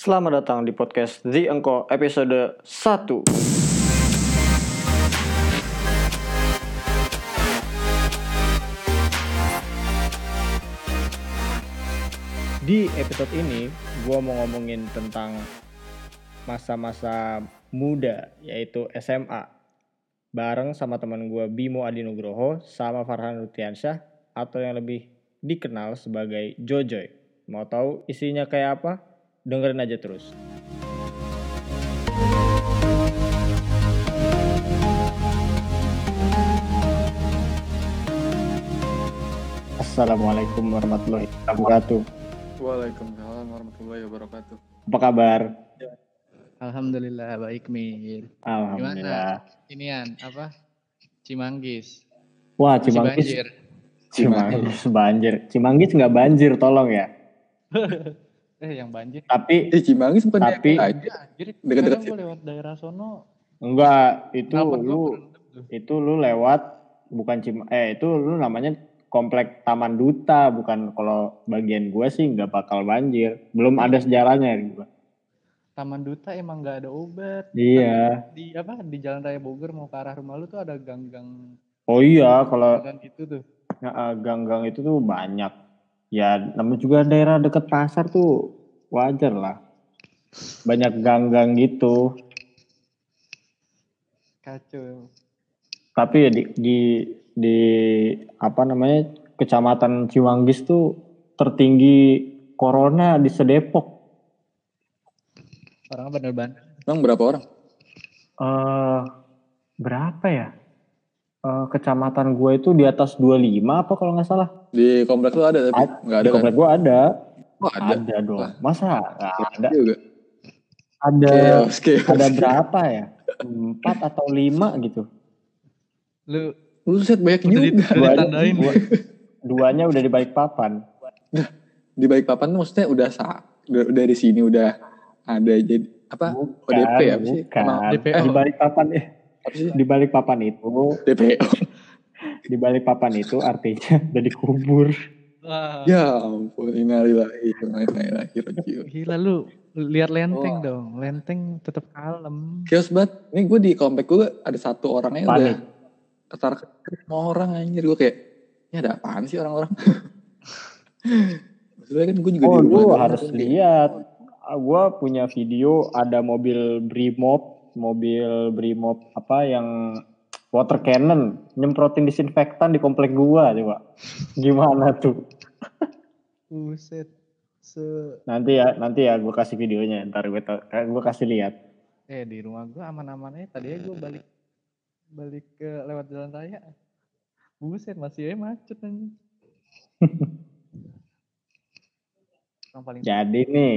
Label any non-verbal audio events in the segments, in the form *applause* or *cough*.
Selamat datang di podcast The Engko episode 1. Di episode ini, gue mau ngomongin tentang masa-masa muda, yaitu SMA. Bareng sama teman gue Bimo Adi Nugroho sama Farhan Rutiansyah atau yang lebih dikenal sebagai Jojoy. Mau tahu isinya kayak apa? Dengerin aja terus. Assalamualaikum warahmatullahi wabarakatuh. Waalaikumsalam warahmatullahi wabarakatuh. Apa kabar? Alhamdulillah baik Mir. Alhamdulillah. Inian apa? Cimanggis. Wah, Cimanggis. banjir. Cimanggis banjir. Cimanggis nggak banjir, tolong ya. *laughs* Eh yang banjir. Tapi Eh Cimanggis bukan Tapi-. Banjir. Dekat-dekat gue lewat daerah sono. enggak, itu gua lu itu lu lewat bukan Cim eh itu lu namanya komplek Taman Duta, bukan kalau bagian gua sih nggak bakal banjir. Belum ada sejarahnya gua. Taman Duta emang nggak ada obat. Iya. Di apa? Di Jalan Raya Bogor mau ke arah rumah lu tuh ada gang-gang Oh iya, kalau gang itu tuh. Gang-gang itu tuh banyak. Ya, namanya juga daerah deket pasar tuh wajar lah. Banyak gang-gang gitu. Kacau. Tapi ya di, di di apa namanya kecamatan Cimanggis tuh tertinggi corona di Sedepok. Orang bener-bener. Emang berapa orang? eh berapa ya? Eh, kecamatan gue itu di atas 25 apa kalau nggak salah? Di komplek lu ada tapi nggak ada di kan? komplek gue ada. Oh, ada. Ada dong. Wah. Masa nggak ada? Juga. Ada Chaos, chaos. ada berapa ya? Empat atau lima gitu. Lu Buset banyak udah, di, juga. udah Duanya, ditandain. dua, duanya udah di balik papan. Di balik papan tuh maksudnya udah sa di sini udah ada jadi apa? ODP apa sih? bukan. DPO. Di balik papan eh, apa sih? Di balik papan itu, DPO. di balik papan itu artinya *laughs* udah dikubur. Wah. ya ampun, innalillahi wa inna ilaihi rajiun. Gila lu lihat lenteng Oh. dong. Lenteng tetap kalem. Chaos banget. Ini gue di komplek gue ada satu orangnya udah Panik. ketar semua orang anjir gue kayak ini ada apaan sih orang-orang *laughs* Maksudnya kan gue juga Oh, di rumah harus lihat. Gua punya video ada mobil Brimob, mobil Brimob apa yang water cannon nyemprotin disinfektan di komplek gua coba. Gimana tuh? Buset. Se Nanti ya, nanti ya gue kasih videonya. Ntar gue gue kasih lihat. Eh di rumah gua aman-aman aja. Tadinya gua balik balik ke lewat jalan raya. Buset masih aja macet anjing. Yang *laughs* paling Jadi nih,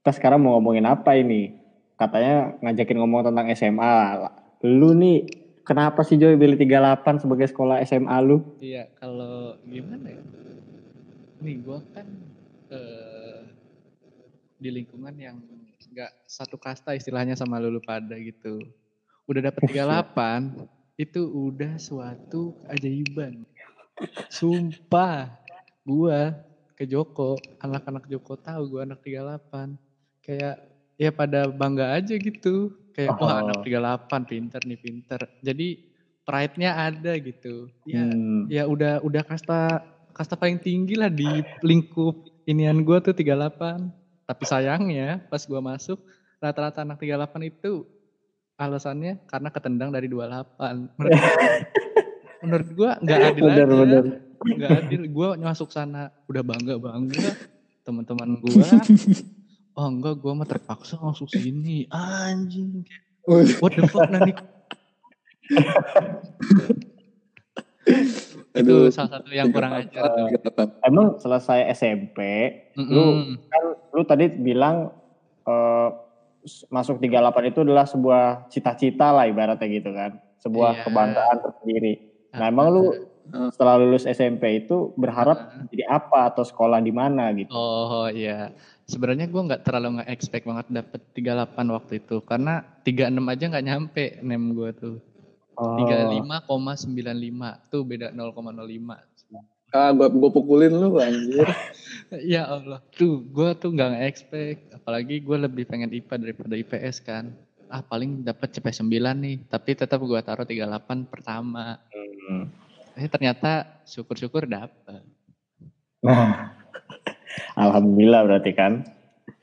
kita sekarang mau ngomongin apa ini? Katanya ngajakin ngomong tentang SMA. Lu nih, kenapa sih Joy pilih 38 sebagai sekolah SMA lu? iya kalau gimana ya? Nih gua kan eh, di lingkungan yang nggak satu kasta istilahnya sama lulu pada gitu. Udah dapet 38 itu udah suatu keajaiban. Sumpah, gua ke Joko, anak-anak Joko tahu gua anak 38. Kayak ya pada bangga aja gitu. Kayak Oh. wah anak 38 pinter nih pinter. Jadi pride-nya ada gitu. Ya Hmm. ya udah udah kasta kasta paling tinggi lah di lingkup inian gua tuh 38. Tapi sayangnya pas gua masuk rata-rata anak 38 itu alasannya karena ketendang dari 28. Menurut, *laughs* menurut gua nggak adil Bener, aja. bener. Nggak adil. Gua masuk sana udah bangga-bangga. Teman-teman gua *laughs* Oh enggak, gua mah terpaksa masuk sini. Anjing. What the fuck nanti *laughs* itu salah satu yang kurang ajar tuh. Emang selesai SMP, lu Mm-mm. kan lu tadi bilang eh, s- masuk 38 itu adalah sebuah cita-cita lah ibaratnya gitu kan. Sebuah Iya. kebanggaan tersendiri. Nah, emang lu setelah lulus SMP itu berharap jadi apa atau sekolah di mana gitu? Oh iya. Sebenarnya gua nggak terlalu nggak expect banget dapet 38 waktu itu karena 36 aja nggak nyampe nem gua tuh. Oh. 35,95 tuh beda 0,05. Ah, gua, gua pukulin lu anjir. *laughs* Ya Allah, tuh gue tuh nggak expect, apalagi gue lebih pengen IPA daripada IPS kan. Ah paling dapat CP 9 nih, tapi tetap gue taruh 38 pertama. Hmm. Eh ternyata syukur-syukur dapet. Nah, alhamdulillah berarti kan.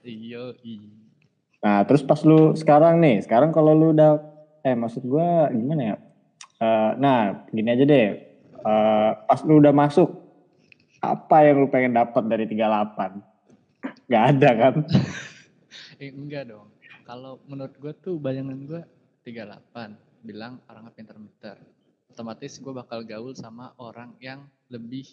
Iyo, Nah, terus pas lu sekarang nih, sekarang kalau lu udah, eh maksud gua gimana ya? Eh, nah, gini aja deh. Eh, pas lu udah masuk, apa yang lu pengen dapat dari 38? Gak ada kan? *laughs* Eh, enggak dong. Kalau menurut gue tuh bayangan gue 38, bilang orangnya pinter-pinter. Otomatis gue bakal gaul sama orang yang lebih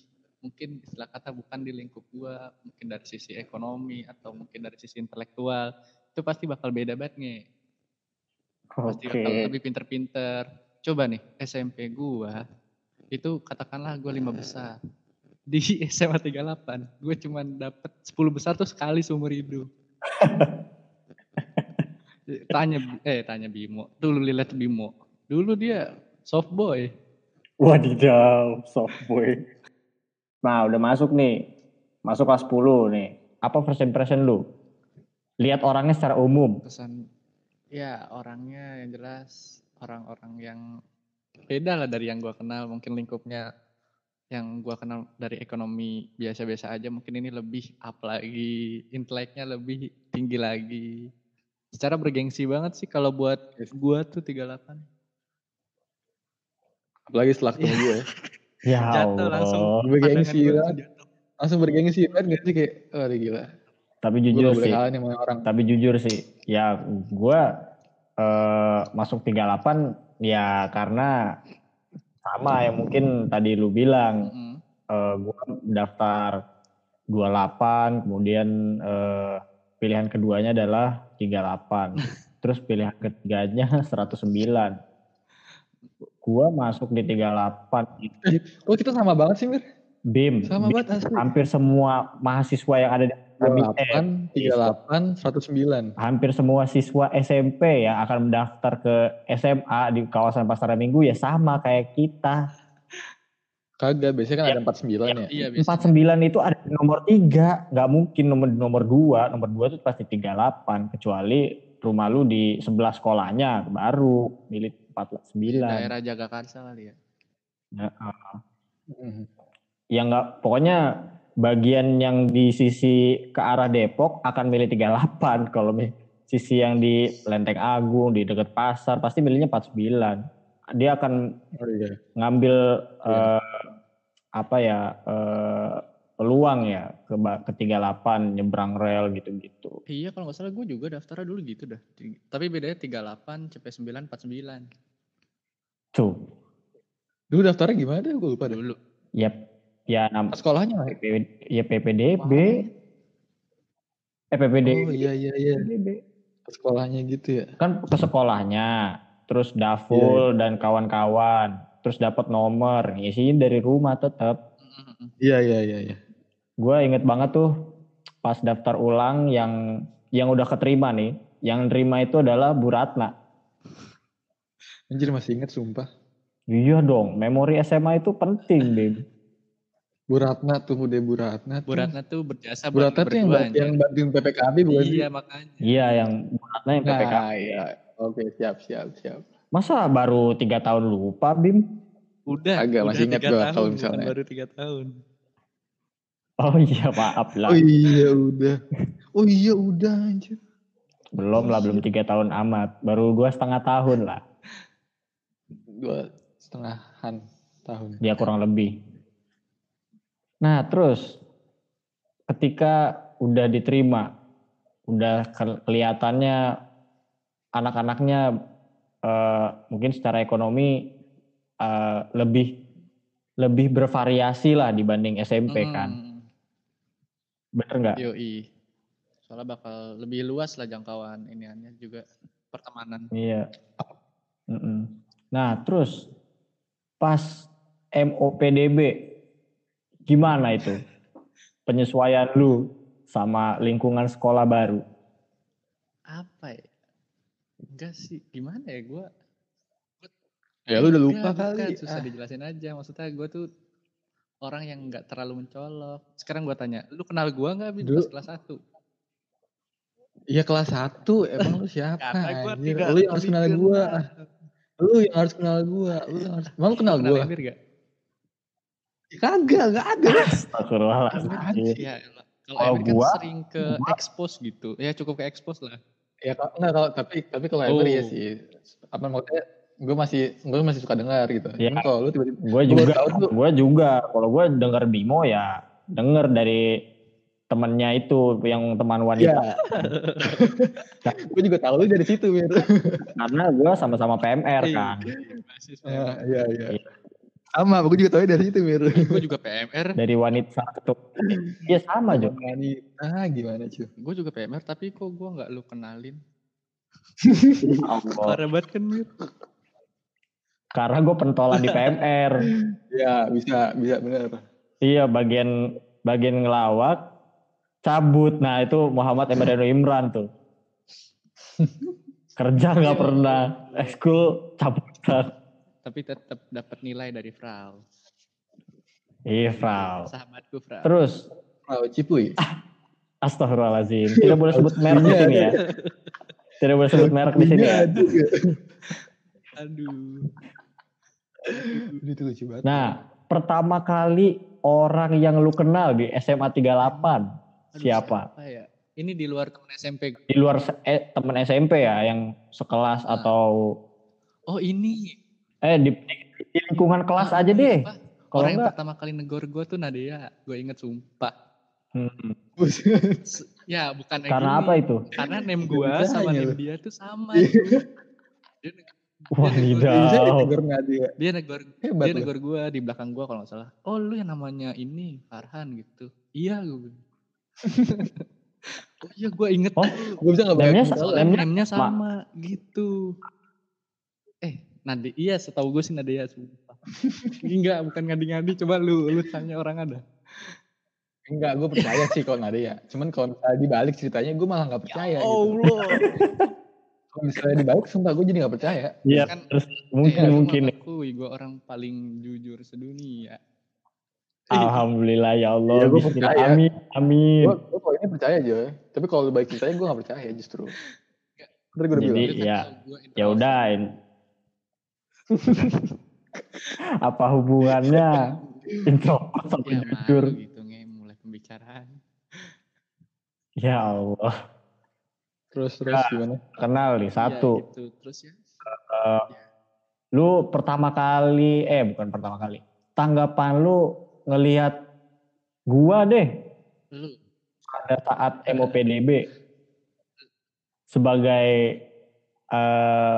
mungkin istilah kata bukan di lingkup gue, mungkin dari sisi ekonomi atau mungkin dari sisi intelektual. Itu pasti bakal beda banget nge. Pasti Oke. bakal lebih pinter-pinter. Coba nih, SMP gue itu katakanlah gue lima besar. Di SMA 38, gue cuman dapet 10 besar tuh sekali seumur hidup. *laughs* tanya eh tanya Bimo dulu lihat Bimo dulu dia soft boy Wadidaw, soft boy. Nah, udah masuk nih. Masuk kelas 10 nih. Apa first impression lu? Lihat orangnya secara umum. kesan ya orangnya yang jelas orang-orang yang beda lah dari yang gua kenal mungkin lingkupnya yang gua kenal dari ekonomi biasa-biasa aja mungkin ini lebih up lagi inteleknya lebih tinggi lagi secara bergengsi banget sih kalau buat gua tuh 38 Apalagi setelah ketemu *laughs* gue. Ya jatuh langsung Allah. Bergengsi pandangan gua banget. jatuh. Langsung bergengsi banget gak sih kayak, oh gila. Tapi jujur boleh sih. nih orang. Tapi jujur sih, ya gue eh, masuk 38 ya karena sama yang mungkin tadi lu bilang. Mm-mm. Eh, gue daftar 28, kemudian eh, pilihan keduanya adalah 38. *laughs* Terus pilihan ketiganya *laughs* 109. Gue masuk di 38 itu Oh kita sama banget sih Mir. BIM. Sama BIM. banget asli. Hampir semua mahasiswa yang ada di eh, 28, 38, 109. hampir semua siswa SMP yang akan mendaftar ke SMA di kawasan Pasar Minggu ya sama kayak kita. Kagak, biasanya kan ada 49 ya. iya biasanya 49 itu ada di nomor 3, nggak mungkin nomor nomor 2. Nomor 2 itu pasti 38 kecuali rumah lu di sebelah sekolahnya baru milih 49. daerah Jagakarsa kali ya Nah, uh, Mhm. yang nggak pokoknya bagian yang di sisi ke arah Depok akan milih 38 kalau mi- sisi yang di Lenteng Agung di dekat pasar pasti milihnya 49 dia akan Oh iya. ngambil Iya. eh, apa ya eh, peluang ya ke ba- ke 38 nyebrang rel gitu-gitu Iya kalau nggak salah gue juga daftarnya dulu gitu dah. Tapi bedanya 38, CP9, 49 tuh Dulu daftarnya gimana? Gue lupa dulu. ya ya nam Pas sekolahnya lah. PP ya PPDB eh PPD Oh iya iya iya. Pas sekolahnya gitu ya. kan ke sekolahnya terus daful dan kawan-kawan terus dapat nomor ngisiin dari rumah tetap. Iya iya iya iya. Gue inget banget tuh pas daftar ulang yang yang udah keterima nih yang nerima itu adalah Bu Ratna Anjir masih inget sumpah. iya dong memori SMA itu penting Bim Bu Ratna tunggu deh Bu Ratna. tuh. Bu Ratna tuh berjasa Bu buat Ratna tuh yang, bantu- yang anjir. bantuin PPKB bukan sih? Iya makanya. iya yang Bu Ratna yang PPK Nah iya. Oke siap siap siap. masa baru tiga tahun lupa Bim Udah. Agak, udah masih ingat tiga gua tahun, kalau bukan misalnya. Baru tiga tahun. Oh iya maaf lah Oh iya udah. Oh iya udah anjir. belum lah belum tiga tahun amat baru dua setengah tahun lah Dua setengahan tahun. dia kurang lebih. Nah terus ketika udah diterima, udah ke- kelihatannya anak-anaknya eh, mungkin secara ekonomi eh, lebih lebih bervariasi lah dibanding SMP kan, Mm, bener nggak? Yoi. Soalnya bakal lebih luas lah jangkauan iniannya juga pertemanan. Iya. Nah terus pas MOPDB gimana itu penyesuaian lu sama lingkungan sekolah baru? Apa ya? Enggak sih, gimana ya gue? Ya lu udah lupa kali. Susah Ah. dijelasin aja. Maksudnya gue tuh orang yang nggak terlalu mencolok. Sekarang gua tanya, lu kenal gua nggak Bin pas kelas 1? Iya kelas 1 emang lu siapa? Karena gua tidak Lu yang harus kenal kenal. Lu yang harus kenal gua. Lu yang harus Emang lu kenal gak? Kagak, enggak ada. Astagfirullahaladzim. Ya, kalau Kalau Emir kan gua- sering ke gua- expose gitu. Ya cukup ke expose lah. Ya kalau enggak kalau tapi tapi kalau Emir ya Oh. sih. Apa maksudnya gue masih gue masih suka dengar gitu. Ya. Cuman kalau lu tiba-tiba Gue Gua juga, gue juga. Kalau gue denger Bimo ya denger dari temennya itu yang teman wanita. Iya. *laughs* gue juga tahu lu dari situ, Mir. Karena gue sama-sama PMR kan. Mahasiswa. Iya, iya, iya. Sama, gue juga tahu dari situ, Mir. Gue juga PMR. Dari wanita satu. Iya sama Jo. Wanita gimana, cuy? Gue juga PMR tapi kok gue nggak lu kenalin. *laughs* Allah. Parah banget kan Mir. Karena gue pentolan di PMR. *laughs* Ya, bisa, bisa bener. Iya bagian bagian ngelawak cabut. Nah itu Muhammad Emredo Imran tuh. *laughs* Kerja nggak pernah. Ekskul cabutan. Tapi tetap dapat nilai dari Frau. Iya Frau. Sahabatku Frau. Terus Oh, Cipuy. Astagfirullahaladzim. Tidak boleh sebut merek di sini ya. Tidak boleh sebut merek di sini ya. Iya. Aduh. *laughs* Aduh, itu lucu banget. Nah, pertama kali orang yang lu kenal di SMA 38 Aduh, siapa? ya? Ini di luar temen SMP. Di luar eh, temen SMP ya yang sekelas Ah. atau Oh ini. eh di, di lingkungan kelas Ah, aja deh. Kalau Orang yang enggak pertama kali negor gue tuh Nadia. Gue inget sumpah. hmm, *laughs* Ya bukan karena gini. apa itu? Karena name gue Bisa sama name dia tuh sama. Iya. Cuy. Dia, neg- Bisa Wadidaw. ditegur Nadia. dia negor Hebat dia negor gue di belakang gue kalau nggak salah. Oh lu yang namanya ini Farhan gitu. Iya gue. oh iya gue inget. Oh. Gue bisa gak Namanya bayangin kalau namanya- sama gitu. Eh, Nadia, iya setahu gue sih Nadia sumpah. *laughs* Enggak, bukan ngadi-ngadi. Coba lu lu tanya orang ada. Enggak, gue percaya sih kalau Nadia. Cuman kalau misalnya dibalik ceritanya, gue malah gak percaya gitu. Allah. *laughs* Kalau misalnya dibalik, sumpah gue jadi gak percaya. Iya, Kan, terus mungkin eh, mungkin aku gue orang paling jujur sedunia. Alhamdulillah ya Allah. Iya, gua Bismillah. percaya. Amin. Amin. Gue gue kalau ini percaya aja. Tapi kalau balik ceritanya, gue gak percaya justru. Ntar gue udah Jadi, bilang. Ya, Ya udah. Apa hubungannya introvert sama Ya jujur? gitu nge mulai pembicaraan. Ya Allah. Terus, terus gimana? Kenal nih satu. Ya, gitu. Terus ya. Eh, lu pertama kali, eh bukan pertama kali. Tanggapan lu ngelihat gua deh Lu pada saat MOPDB sebagai eh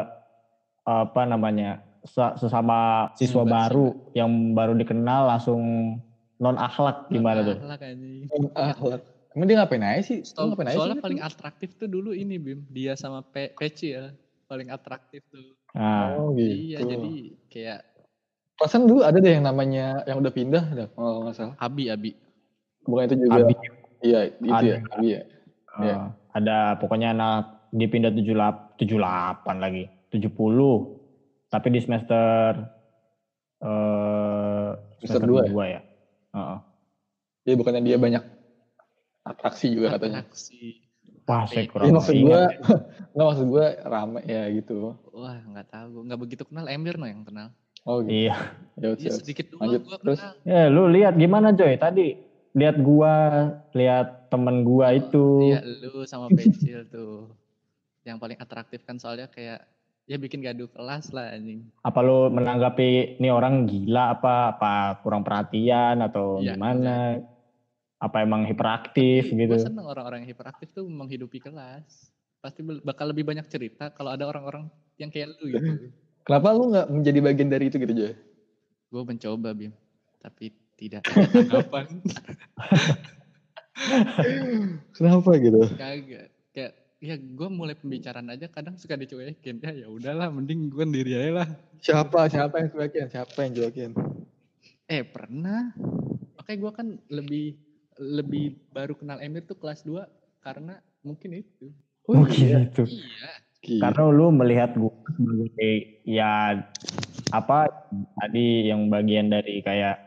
apa namanya se- sesama siswa Siswa baru yang baru dikenal langsung non akhlak gimana tuh? Akhlak anjing. Akhlak. Emang dia ngapain aja sih? Soal- ngapain aja soalnya sih? paling atraktif tuh dulu ini Bim, dia sama Pe Peci ya. Paling atraktif tuh. Nah, Oh gitu. Iya, jadi kayak Perasaan dulu ada deh yang namanya, yang udah pindah, dah, kalau nggak salah. Abi Abi. Bukan itu juga. Abi, Iya, itu Ada. ya. Abi ya. eh, Iya. ada pokoknya anak dia pindah 78 78 lagi 70 tapi di semester eh Semester dua ya? dua ya. Heeh. Iya, bukannya dia banyak atraksi juga katanya. Atraksi. Wah, saya kurang maksud ingat. gue, *laughs* nggak maksud gue rame ya gitu. Wah, nggak tahu. Nggak begitu kenal Emir no yang kenal. Oh gitu. Iya. Ya, Iya, sedikit doang Lanjut, gua terus? kenal. Ya, lu lihat gimana Joy tadi? Lihat gua, lihat temen gua itu. Iya, lu sama Pecil tuh. Yang paling atraktif kan soalnya kayak ya bikin gaduh kelas lah anjing. Apa lu menanggapi ini orang gila apa apa kurang perhatian atau Iya, gimana? Apa emang hiperaktif gitu? Gue seneng orang-orang yang hiperaktif tuh menghidupi kelas. Pasti bakal lebih banyak cerita kalau ada orang-orang yang kayak lu gitu. *laughs* Kenapa lu nggak menjadi bagian dari itu gitu aja? gue mencoba Bim, tapi tidak ada tanggapan. *laughs* Kenapa gitu? Kagak. Kayak ya gue mulai pembicaraan aja kadang suka dicuekin. Ya ya udahlah, mending gue sendiri aja lah. Siapa? Siapa yang cuekin? Siapa yang cuekin? Eh pernah. Makanya gue kan lebih lebih baru kenal Emir tuh kelas 2 karena mungkin itu. Oh, Mungkin iya. itu. Iya. Gila. Karena lu melihat gua sebagai ya apa tadi yang bagian dari kayak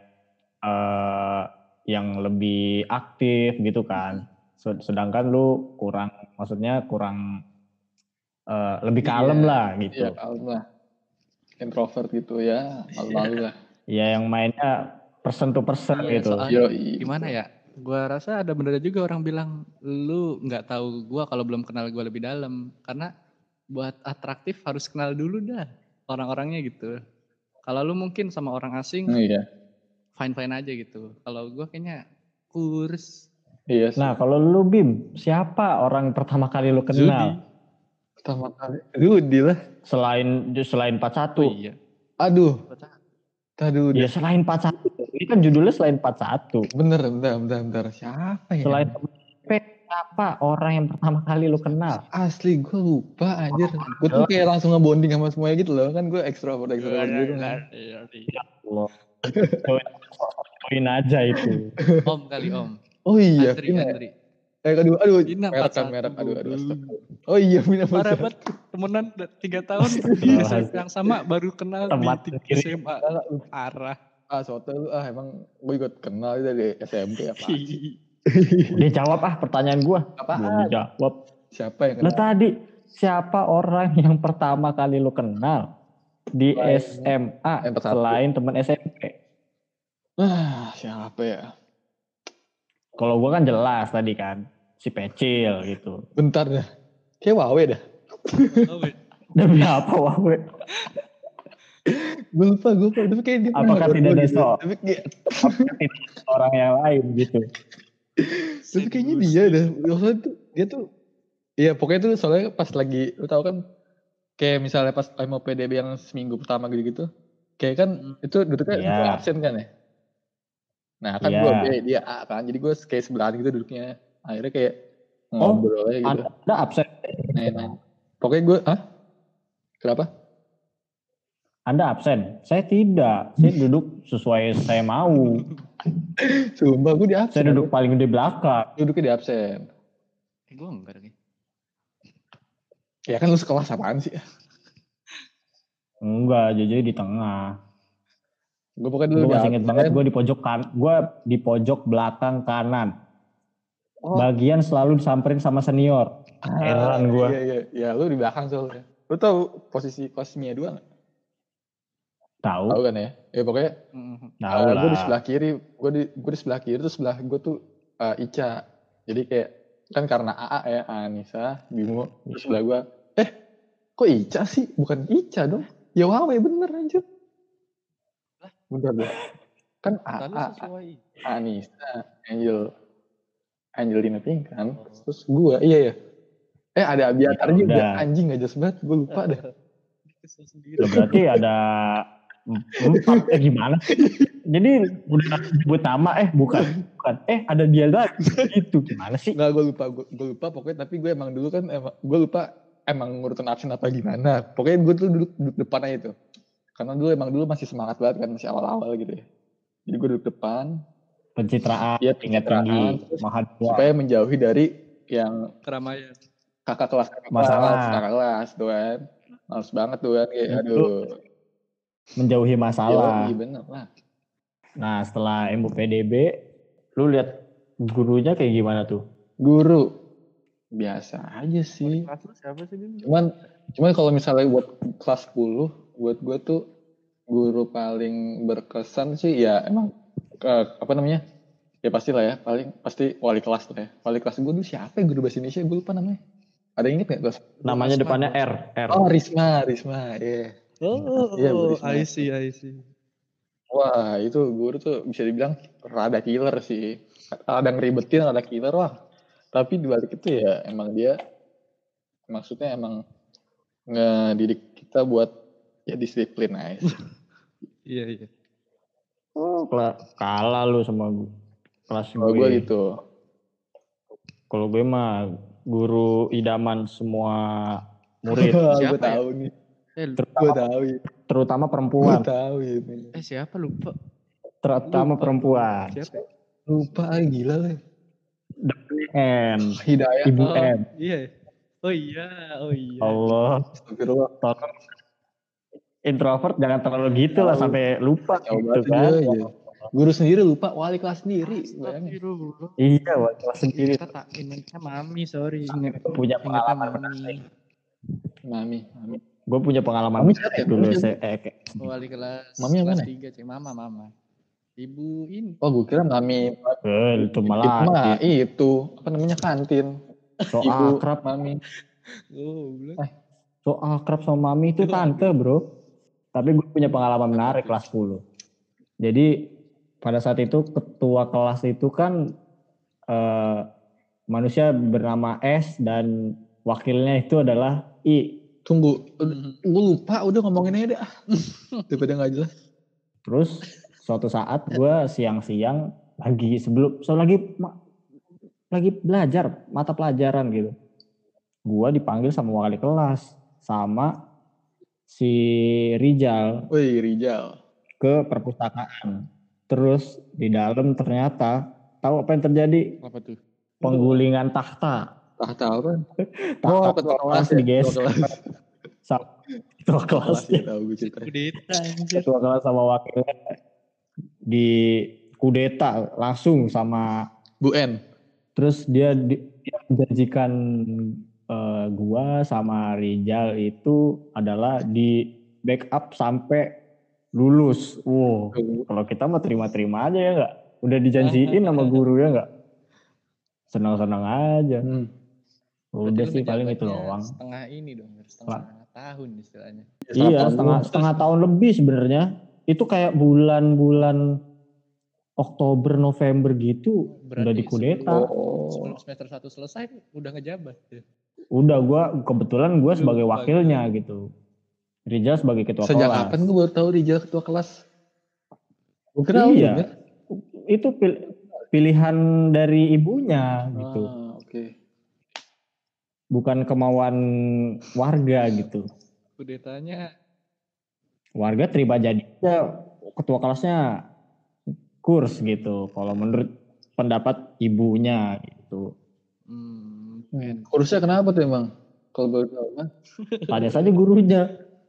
eh, yang lebih aktif gitu kan. Sed- Sedangkan lu kurang, maksudnya kurang eh, lebih kalem Iya, lah gitu. Iya kalem lah. Introvert gitu ya, malu-malu lah. Ya yang mainnya person to person Iya, gitu. soalnya- Yoi. Gimana ya? Gua rasa ada benernya juga orang bilang lu nggak tahu gua kalau belum kenal gua lebih dalam karena buat atraktif harus kenal dulu dah orang-orangnya gitu. Kalau lu mungkin sama orang asing Iya. fine fine aja gitu. Kalau gua kayaknya kurs Iya sih. Nah kalau lu Bim, siapa orang pertama kali lu kenal? pertama kali. Rudi lah. Selain selain 41. Oh iya. Aduh. Aduh, Ya selain 41. Ini kan judulnya selain 41. bener, bentar, bentar, bentar. Siapa ya? Selain siapa orang yang pertama kali lu kenal? Asli gue lupa anjir. Gue tuh kayak langsung ngebonding sama semuanya gitu loh. Kan gue ekstrovert, ekstrovert gitu. kan. Iya, iya. Allah. Poin aja itu. *laughs* Om kali om. Oh iya, Andri, Vina. ya? Andri. Eh, aduh, aduh, Vina merek kan, 41, merek. Aduh, aduh, astagfirullah. Oh iya, Vina Parah 41. banget temenan udah tiga tahun di yang sama baru kenal Temat di. SMA. Parah. Ah, soto lu, ah emang gue juga kenal dari SMP apa? *laughs* Dia jawab ah pertanyaan gua. Belum Apaan? dijawab. Siapa yang Lah kenal? tadi siapa orang yang pertama kali lu kenal di Selain- SMA selain teman SMP? Ah, siapa ya? Kalau gua kan jelas tadi kan si Pecil gitu. Bentar dah. Kayak Wawe dah. *laughs* Demi apa wawe? Gue lupa, gue lupa. Tapi kayak dia pernah Apakah tidak ada gitu. sok? Tapi kayak, orang yang lain gitu? tapi kayaknya dia dah. Maksudnya tuh, dia tuh, iya pokoknya tuh soalnya pas lagi, lu tau kan, kayak misalnya pas mau PDB yang seminggu pertama gitu-gitu, kayak kan Hmm. itu duduknya gua absen kan ya. Nah kan Iya. gue B, dia A kan, jadi gue kayak sebelahan gitu duduknya. Akhirnya kayak Oh, ngobrol aja gitu. Anda absen? Nah, Pokoknya gue, ah? Kenapa? Anda absen? Saya tidak. Saya duduk sesuai saya mau. Sumpah gue di absen. Saya duduk paling di belakang. Duduknya di absen. Eh, gue enggak lagi. Ya kan lu sekelas apaan sih? Enggak, jadi di tengah. Gue pokoknya dulu Gue di masih inget absen. banget gue di pojok kan, gue di pojok belakang kanan. Oh. Bagian selalu disamperin sama senior. Ah, Heran gua. Iya, iya. Ya lu di belakang soalnya. Lu tau posisi kelas Mia 2 gak? Tahu? Tahu kan ya? Ya pokoknya Mhm. Tahu gue lah. di sebelah kiri. Gue di, gue di sebelah kiri terus sebelah gue tuh eh, Ica. Jadi kayak kan karena AA ya Anissa, Bimo, terus sebelah gue. Eh, kok Ica sih? Bukan Ica dong. Ya Wawe bener anjir. Bentar deh. Kan AA, sesuai. Anissa, Angel, Angelina Pink kan. Terus gue, iya ya. Eh ada Abiatar Ya juga, udah. anjing gak jelas banget, gue lupa dah. Kesel sendiri. Ya, berarti ada empat eh gimana? Jadi udah sebut nama eh bukan bukan eh ada dia lagi itu gimana sih? Enggak, gue lupa, gue, gue lupa pokoknya tapi gue emang dulu kan emang, gue lupa emang ngurutin absen apa gimana. Pokoknya gue tuh duduk, duduk depan aja tuh. Karena dulu emang dulu masih semangat banget kan, masih awal-awal gitu ya. Jadi gue duduk depan, Pencitraan Iya, tingkat pencitraan. tinggi Terus mahasiswa. supaya menjauhi dari yang Keramaian. kakak kelas, kakak Masalah. kelas, kakak kelas tuh kan. Males banget tuh kan, kayak aduh. Menjauhi masalah. Iya bener lah. Nah setelah MUPDB, lu lihat gurunya kayak gimana tuh? Guru, biasa aja sih. Kelas lu siapa sih Bim? Cuman cuman kalau misalnya buat kelas 10 buat gue tuh guru paling berkesan sih ya emang eh, apa namanya? Ya pastilah ya, paling pasti wali kelas lah ya. Wali kelas gue dulu siapa ya guru bahasa Indonesia? Gue lupa namanya. Ada yang inget gak kelas? Namanya Risma, depannya. R, R. Oh Risma, Risma, iya. Oh, Iya, Bu Risma. I see, I see. Wah itu guru tuh bisa dibilang rada killer sih. Rada ngeribetin, rada killer wah. Tapi dibalik itu ya emang dia maksudnya emang ngedidik kita buat ya disiplin aja. *laughs* Iya, iya. Oh, kalah lu sama gue. Kelas Kalau gue. gue gitu. Kalau gue mah guru idaman semua murid, *laughs* gue Siapa ya? tahu nih. Eh, Gue terutama, tahu ini. terutama Gue perempuan, tahu ini. eh siapa lupa? terutama Lupa. perempuan. Siapa? ya? Lupa ah, gila lah. N, Hidayah. Ibu Oh, N. Iya. Oh iya, oh iya. Allah, Astagfirullah. tolong introvert jangan terlalu gitu lah sampai lupa Jauh gitu kan. dia, iya. Guru sendiri lupa, wali kelas sendiri. Astagfirullah. Iya, wah, kelas sendiri. Kita tak ingatnya mami, sorry. Punya pengalaman mami. Mami, mami. Gue punya pengalaman Mami siapa ya? dulu Mami saya eh, kayak- Wali kelas Mami yang kelas mana? tiga, cek mama, mama. Ibu ini. Oh, gue kira mami. eh, itu Itu malah mah itu apa namanya kantin. so Ibu, akrab, mami. Oh, belum. so akrab sama mami itu tante bro. Tapi gue punya pengalaman menarik kelas 10. Jadi pada saat itu ketua kelas itu kan eh, manusia bernama S dan wakilnya itu adalah I. Tunggu, Mhm. gue lupa udah ngomongin aja deh. ah. *laughs* Daripada nggak jelas. Terus suatu saat gue siang-siang lagi sebelum so lagi ma- lagi belajar mata pelajaran gitu. Gue dipanggil sama wali kelas sama si Rijal Wih, Rijal. ke perpustakaan. Terus di dalam ternyata tahu apa yang terjadi? Apa tuh? Penggulingan tahta. Tahta apa? Tahta Oh, ketua kelas ya. digeser Ketua kelas. ya. Kudeta. Ketua kelas sama wakilnya di kudeta langsung sama Bu N. terus dia, di- dia menjanjikan eh, gua sama Rijal itu adalah di backup sampai lulus. Wow, kalau kita mah terima-terima aja ya nggak? Udah dijanjiin sama guru ya nggak? Senang-senang aja. Hmm. Udah sih paling itu ngejabatnya doang. Setengah ini dong, setengah tahun istilahnya. Iya, setengah setengah tahun lebih sebenarnya. Itu kayak bulan-bulan Oktober November gitu Berarti udah dikudeta. Oh. Sebelum semester 1 selesai udah ngejabat. ya. Udah gua kebetulan gua sebagai wakilnya gitu. Rijal sebagai ketua Sejak kelas. kapan gue baru tahu Rijal ketua kelas? Gue kira Iya. Itu pil- pilihan dari ibunya gitu. Ah, oke. Bukan kemauan warga gitu. Kudetanya Warga terima jadi aja ketua kelasnya kurs gitu. Kalau menurut pendapat ibunya gitu. hmm, Hmm. Kurusnya kenapa tuh emang? Kalau baru tahu kan? Tanya saja gurunya.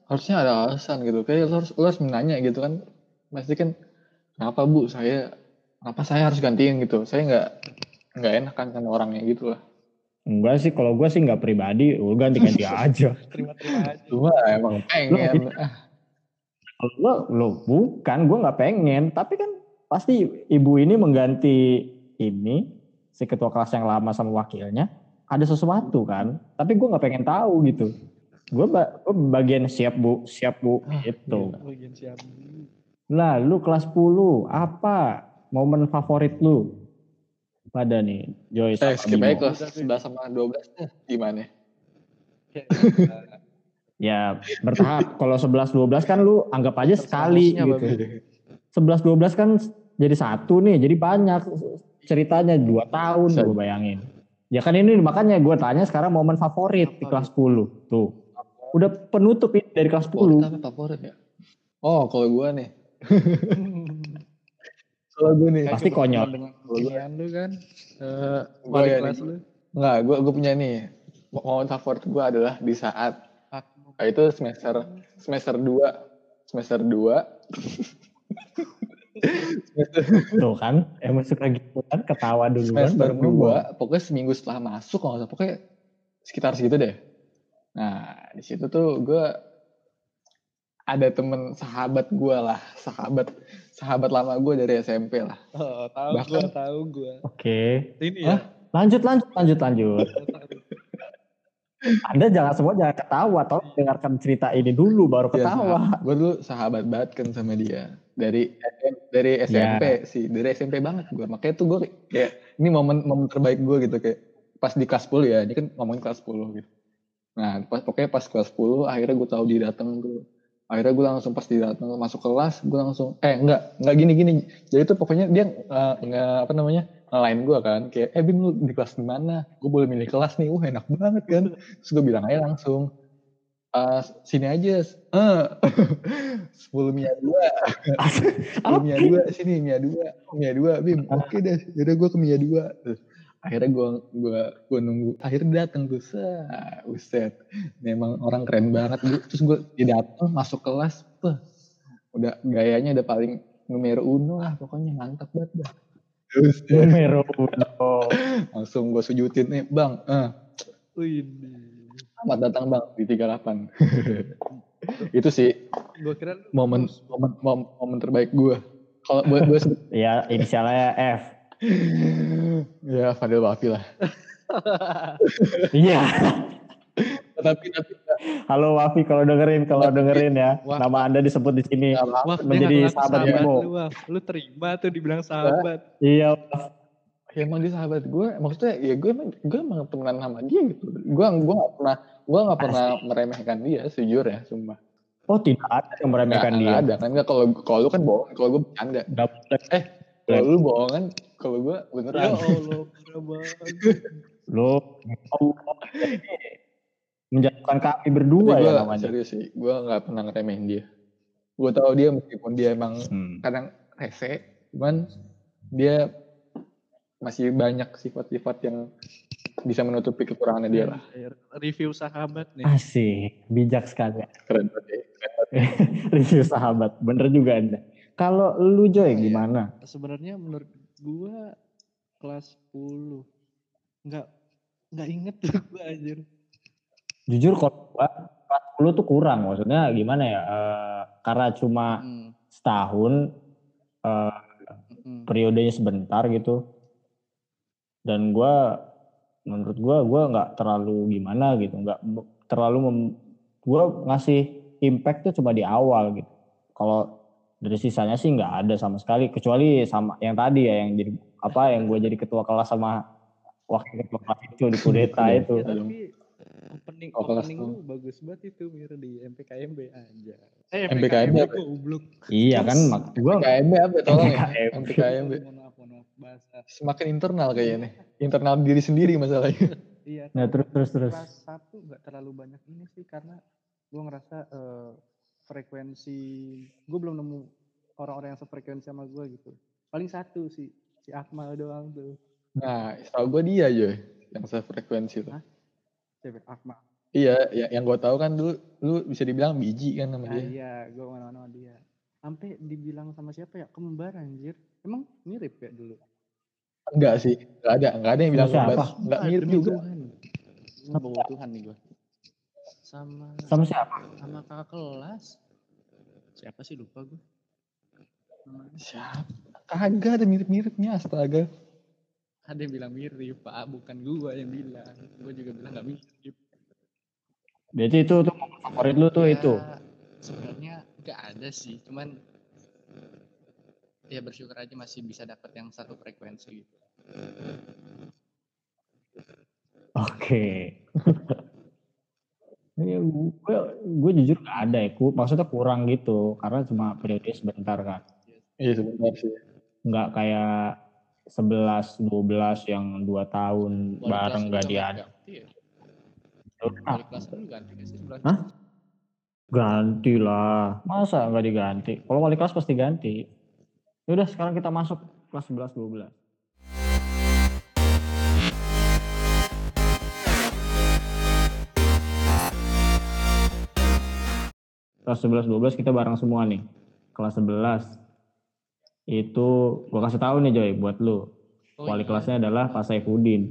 Harusnya ada alasan gitu. Kayak lo harus, lo harus menanya gitu kan. Pasti kan, kenapa bu saya, kenapa saya harus gantiin gitu. Saya nggak nggak enak kan sama orangnya gitu lah. Enggak sih, kalau gue sih nggak pribadi, gue ganti-ganti *laughs* aja. terima-terima aja. Cuma emang pengen. Ah, Kalau lo, lo bukan, gue nggak pengen. Tapi kan pasti ibu ini mengganti ini si ketua kelas yang lama sama wakilnya ada sesuatu kan. Tapi gue nggak pengen tahu gitu. Gue ba gua bagian siap bu, siap bu, gitu. Bagian siap. Lah, lu kelas 10, apa momen favorit lu? Pada nih, Joy eh, sama skip Bimo. aja kelas 11 sama 12 nya gimana? Ya bertahap. Kalau 11 12 kan lu anggap aja sekali gitu. 11 12 kan jadi satu nih, jadi banyak ceritanya dua tahun gue bayangin. Ya kan ini makanya gue tanya sekarang momen favorit di kelas 10. Tuh. Udah penutup ini dari kelas Favorit 10. apa favorit ya? Oh, kalau gue nih. *laughs* Kalau gue nih. Pasti konyol. Dengan lu kan. Eh, Gua wali ya kelas lu. Enggak, gue gue punya nih. Momen favorit gue adalah di saat Aku- ah, itu semester semester 2 semester 2 *laughs* Tuh kan, emang suka gitu kan, ketawa dulu kan. semester baru. 2 pokoknya seminggu setelah masuk kalau nggak pokoknya sekitar segitu deh. Nah, di situ tuh gue ada temen sahabat gue lah, sahabat sahabat lama gue dari SMP lah. Oh, tahu Bahkan- gua, tahu gua. Oke. Ini Hah? ya. Lanjut, lanjut, lanjut, lanjut. Anda jangan semua jangan ketawa, atau dengarkan cerita ini dulu baru Ya, ketawa. gue dulu sahabat banget kan sama dia dari dari SMP sih, dari SMP banget gue. Makanya tuh gue kayak ini momen momen terbaik gue gitu kayak pas di kelas 10 ya, ini kan ngomongin kelas 10 gitu. Nah, pas pokoknya pas kelas 10 akhirnya gue tahu dia datang tuh. Akhirnya gue langsung pas dia datang masuk kelas, gue langsung eh enggak, enggak gini gini. Jadi tuh pokoknya dia enggak apa namanya? ngelain gue kan kayak eh Bim lu di kelas di mana? Gue boleh milih kelas nih. Wah enak banget kan. Terus gue bilang aja langsung "Eh, sini aja eh *laughs* sepuluh mia dua. *laughs* Sepuluh mia dua sini mia dua mia dua Bim. Oke deh yaudah gue ke mia dua. Terus, akhirnya gue gua gua nunggu akhirnya datang tuh Sah, uset memang orang keren banget gue terus gue dia datang masuk kelas tuh udah gayanya udah paling numero uno lah pokoknya mantap banget dah. Numero uno. Langsung gue sujudin nih bang. Eh, selamat datang bang di 38. *laughs* itu sih gue kira momen momen momen, momen terbaik gue. Kalau buat gue *laughs* Ya inisialnya F. ya Fadil Wafi lah. *laughs* Iya. Tapi tapi Halo Wafi kalau dengerin, kalau dengerin ya. Wah. Nama Anda disebut di sini. dia menjadi ngaku-ngaku sahabat Bimo. lu, Waf. Lu terima tuh dibilang sahabat. Iya. Ya, emang dia sahabat gue. Maksudnya ya gue emang gue emang temenan sama dia gitu. Gue gue gak pernah gue gak pernah meremehkan dia sejujur ya sumpah. Oh tidak ada yang meremehkan nggak dia. ada kan nggak kalau kalau lu kan bohong kalau gue bercanda. Boleh. Kalau lu bohong kan kalau gue Ya beneran. Allah, parah banget. Lo Allah menjatuhkan kami berdua Tapi ya gue namanya. serius sih, gue nggak pernah ngeremehin dia. Gue tahu dia meskipun dia emang Hmm. kadang rese, cuman dia masih banyak sifat-sifat yang bisa menutupi kekurangannya dia lah. Review sahabat nih. Asik, bijak sekali. Keren banget ya. *laughs* Review sahabat, bener juga anda. Kalau lu Joy Iya. gimana? Sebenarnya menurut gua kelas 10 nggak nggak inget tuh gua anjir. Jujur kalau gua kelas 10 tuh kurang, maksudnya gimana ya? eh, karena cuma Hmm, setahun, eh, hmm. periodenya sebentar gitu. Dan gua menurut gua gua nggak terlalu gimana gitu, nggak terlalu mem- gua ngasih impact tuh cuma di awal gitu. Kalau dari sisanya sih nggak ada sama sekali kecuali sama yang tadi ya yang jadi apa yang gue jadi ketua kelas sama wakil ketua kelas itu di kudeta Iya. itu. Ya, tapi opening Oh, opening tuh. lu bagus banget itu Mir di MPKMB aja. Eh MPKMB apa? goblok. Iya kan mak gua KMB apa tolong ya? MPKMB. MPKMB. Semakin internal kayaknya nih. Internal diri sendiri masalahnya. Iya. Nah, terus terus terus. Kelas satu nggak terlalu banyak ini sih karena gua ngerasa eh, frekuensi gue belum nemu orang-orang yang sefrekuensi sama gua gitu. Paling satu sih si Akmal doang tuh. Nah, setahu gue dia aja yang sefrekuensi tuh. Hah? Siapa? Akmal. Iya, ya, yang gue tahu kan dulu lu bisa dibilang biji kan sama Ah, dia. iya, gue mana-mana sama dia. Sampai dibilang sama siapa ya? Kembar anjir. Emang mirip ya dulu? Enggak sih, enggak ada, enggak ada yang bilang Sama kembar. Enggak mirip juga. Tuhan. Ini bawa Tuhan nih gue. Sama Sama siapa? sama kakak kelas. Siapa sih lupa gue. Namanya. Siapa? Kagak ada mirip-miripnya astaga. Ada yang bilang mirip, Pak. Bukan gue yang bilang. Gue juga bilang gak mirip. Berarti itu tuh favorit lu tuh Ya, itu. Sebenarnya gak ada sih. Cuman ya bersyukur aja masih bisa dapat yang satu frekuensi gitu. Oke. *laughs* Iya, gue gue jujur gak ada ya, Ku- maksudnya kurang gitu, karena cuma periode sebentar kan, Iya sebentar sih. nggak kayak 11, 12 yang dua tahun Wali bareng gak lu dia ganti, Iya. ada. Wali kelas lu ganti gak sih? Hah? Ganti lah, masa nggak diganti? Kalau wali kelas pasti ganti. Yaudah sekarang kita masuk kelas 11, 12. Kelas 11, 12 kita bareng semua nih. Kelas 11 itu gua kasih tahu nih Joy buat lu. Oh, Wali iya. kelasnya adalah Pak Saifuddin.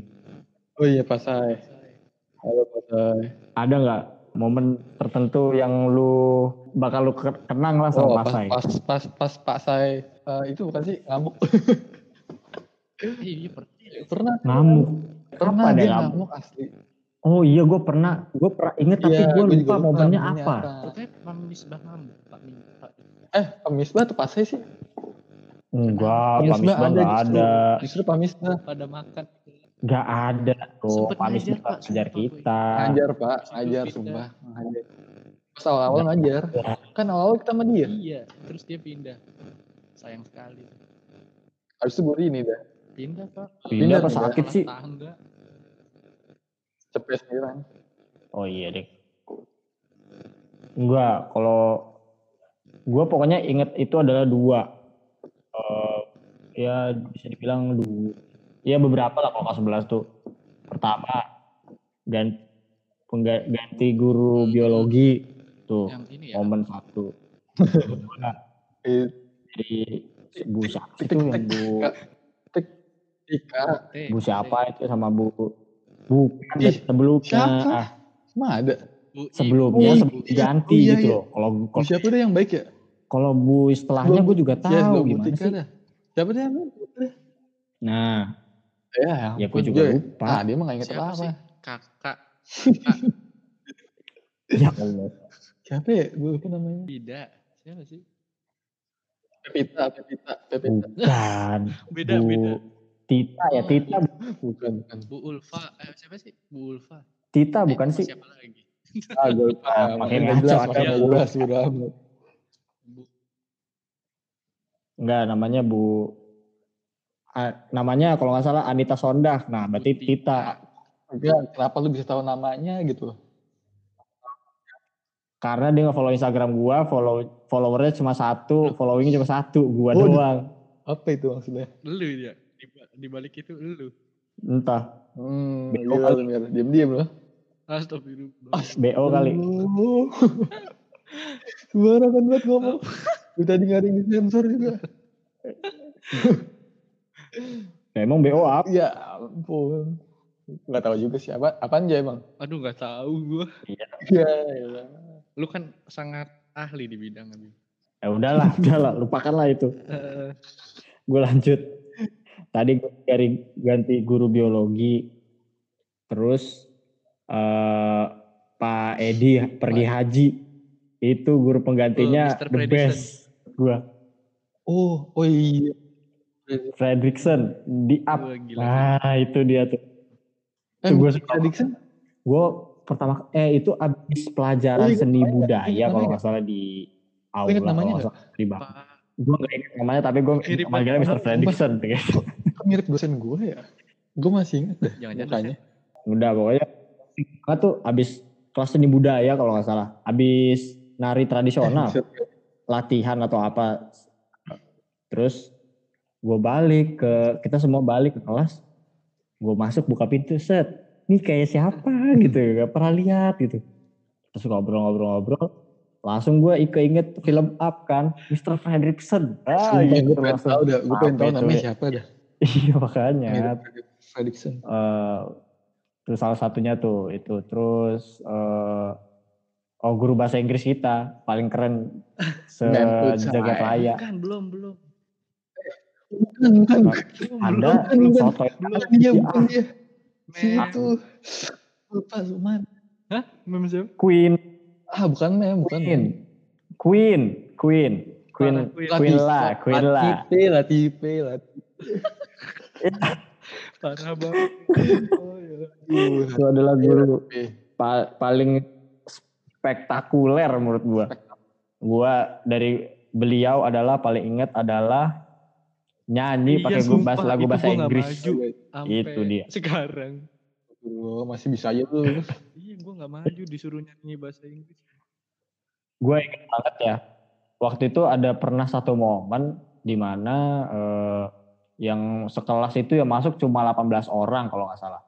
Oh iya Pasai. Halo Pasai. Ada nggak momen tertentu yang lu bakal lu ke- kenang lah Oh sama Pak pas Sai? pas pas pas Pasai Eh, itu bukan sih ngamuk. Iya, pernah. pernah Ngamuk. pernah dia ngamuk asli. Oh iya gue pernah, gue pernah inget tapi Iya, gue gua lupa momennya apa. Pokoknya Pak Misbah Eh, Pak Misbah atau Pasai sih? Enggak, Pak Pak Misbah ada nggak justru. ada, Justru Pak Misbah pada makan. nggak ada tuh. Pak ngajar, Misbah kita. ngajar Pak, Pas ngajar sumpah, ngajar. Pas awal-awal ngajar, kan awal-awal kita sama dia. Iya, terus dia pindah. Sayang sekali. Habis itu gue ini dah, Pindah, Pak. Pindah Pindah, pas sakit sih. Tangga. Cepet sekarang. Oh iya deh. Enggak, kalau gue pokoknya inget itu adalah dua. Eh, ya bisa dibilang dua. Ya beberapa lah kalau kelas 11 tuh. Pertama, ganti, pengga- ganti guru biologi tuh Yang ini ya. momen satu. Eh, Jadi Bu siapa itu tik, yang tik. Bu. Tika. Bu siapa itu sama Bu bukan Ih, sebelumnya siapa? ah, Emang ada? Sebelumnya sebelum Bu I. diganti Oh, iya, gitu iya. loh. Kalau siapa deh yang baik ya? kalau Bu setelahnya gue juga Ya, tahu Bu gimana sih. dah. Siapa deh yang baik? Nah, Ya, ya gue juga lupa. Nah, dia mah gak inget Siapa apa-apa. sih? Kakak. *laughs* Ya Allah. Siapa ya? Gue lupa namanya. Tidak. Siapa sih? Pepita, Pepita, Pepita. Bukan. Beda, Bu beda. Tita ya, Tita. Bukan, bukan. Bu Ulfa. Eh, siapa sih? Bu Ulfa. Tita Eh, bukan sih? Siapa lagi? *laughs* Ah, gue lupa. Makin ngaco jelas, ada makin gak Bu. jelas. Udah amat. Bu Enggak, namanya Bu Ah, namanya kalau nggak salah Anita Sondah. Nah, berarti Bu Tita. Enggak, kenapa lu bisa tahu namanya gitu? Karena dia nge-follow Instagram gua, follow followernya cuma satu, followingnya cuma satu, gua Oh, doang. Apa itu maksudnya? Lu ya. Di, di balik itu lu. Entah, Hmm, Bego gila lu Mir. Diam-diam loh. Astagfirullah. BO kali. Oh. Sembarangan banget ngomong. Gue tadi gak ada yang sensor juga. Ya, emang BO apa? Ya ampun. Gak tahu juga siapa. Apaan aja emang? Aduh nggak tahu gua. Ya, ya. Lu kan sangat ahli di bidang Abi. Ya udahlah, *laughs* udahlah, lupakanlah itu. Eh, Gue lanjut. Tadi gue cari ganti guru biologi. Terus eh Pak Edi pergi haji. Itu guru penggantinya Oh, the best. Gua Oh, oh iya. Fredrickson di up. Gila. Nah, itu dia tuh. Eh, suka. Fredrickson? Gue pertama eh itu abis pelajaran Oh, ingat seni namanya, budaya kalau nggak salah di aula ingat namanya kalau nggak salah di bang. Pak Gue nggak ingat namanya tapi gue manggilnya. Mr. Fredrickson. *laughs* Kok mirip dosen gue ya? Gue masih inget deh Jangan-jangan mukanya. Udah pokoknya Nah tuh abis kelas seni budaya kalau nggak salah. Abis nari tradisional, latihan atau apa. Terus gue balik ke, kita semua balik ke kelas. Gue masuk buka pintu, set. Ini kayak siapa gitu, gak pernah lihat gitu. Terus ngobrol-ngobrol-ngobrol. Langsung gue keinget film Up kan, Mr. Fredrickson. Ah Sumpah, gitu gue pengen dah. Gue pengen itu namanya ya? siapa dah. Iya makanya. Mirip Fredrickson. eh terus salah satunya tuh itu terus eh oh guru bahasa Inggris kita paling keren sejagat saya. raya Bukan, belum, belum. Bukan, bukan. ada bukan, bukan. soto Bukan dia, bukan dia. Si Mem. itu. Lupa, Suman. Hah? Mem siapa? Queen Ah, bukan Mem, bukan Queen. Queen Queen Queen. Queen lah Queen lah Latipe, Latipe, Latipe. *laughs* Parah banget. Oh, ya. Aduh, itu adalah guru pa- paling spektakuler menurut gua gua dari beliau adalah paling ingat adalah nyanyi Iya, pakai bahasa lagu bahasa gua Inggris maju. Itu dia. Sekarang. Aduh, masih bisa aja tuh. Iya, gue nggak maju disuruh nyanyi bahasa Inggris. gue inget banget ya waktu itu ada pernah satu momen di mana eh, yang sekelas itu yang masuk cuma 18 orang kalau nggak salah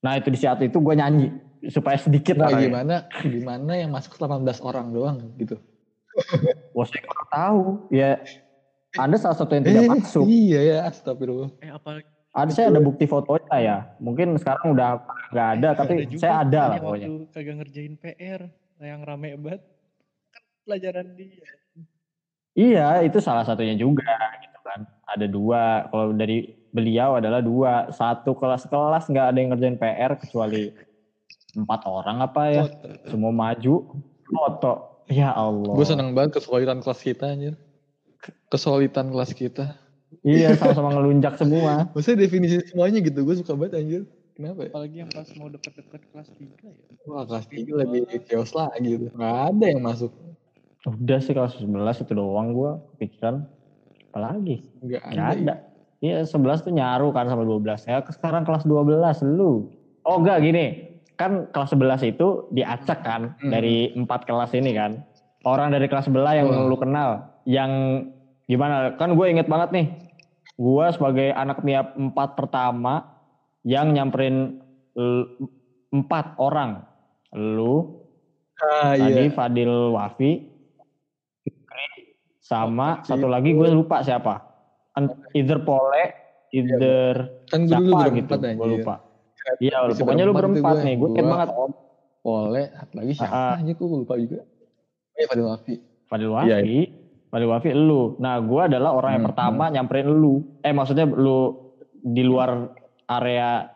nah itu di saat itu gue nyanyi supaya sedikit Nah, orangnya. gimana gimana yang masuk 18 orang doang gitu. *laughs* Wah, saya kurang tahu ya anda salah satu yang tidak Eh, masuk Iya ya, astagfirullah. Eh, apalagi ada saya ada bukti fotonya ya mungkin sekarang udah nggak ada tapi juga saya ada lah pokoknya Waktu kagak ngerjain PR yang rame banget. Kan pelajaran dia. Iya, itu salah satunya juga gitu kan. Ada dua. Kalau dari beliau adalah dua. Satu kelas-kelas nggak ada yang ngerjain PR kecuali empat orang apa ya. Semua maju foto. Ya Allah. Gue seneng banget kesulitan kelas kita anjir. Kesulitan kelas kita. Iya, sama-sama ngelunjak semua. Maksudnya definisi semuanya gitu, gue suka banget anjir. Kenapa ya? Apalagi yang pas mau deket-deket kelas 3 ya. Wah kelas 3 lebih chaos lagi tuh. Gak ada yang masuk. Udah sih kelas 11 itu doang gua pikiran. Apalagi? Gak ada. Nggak ada. Iya 11 tuh nyaru kan sama 12. Ya sekarang kelas 12 lu. Oh enggak gini. Kan kelas 11 itu diacak kan Hmm. dari empat kelas ini kan. Orang dari kelas sebelah yang Wah. lu kenal. Yang gimana? Kan gue inget banget nih. Gue sebagai anak MIAP 4 pertama yang nyamperin empat orang. Lu, Ah tadi iya. Fadil Wafi, sama Oh, satu lagi gue lupa siapa. Ent- Either Pole, either Kan gue dulu siapa gitu, berempat gue lupa. Iya, Bisa pokoknya lu berempat gue. nih, gue Gua, banget. Om, Pole, satu lagi siapa Ah, ah. aja gue lupa juga. Eh Fadil Wafi. Fadil Iya, Wafi, Fadil Wafi lu. Nah, gue adalah orang yang Hmm, pertama nyamperin lu. Eh, maksudnya lu di luar area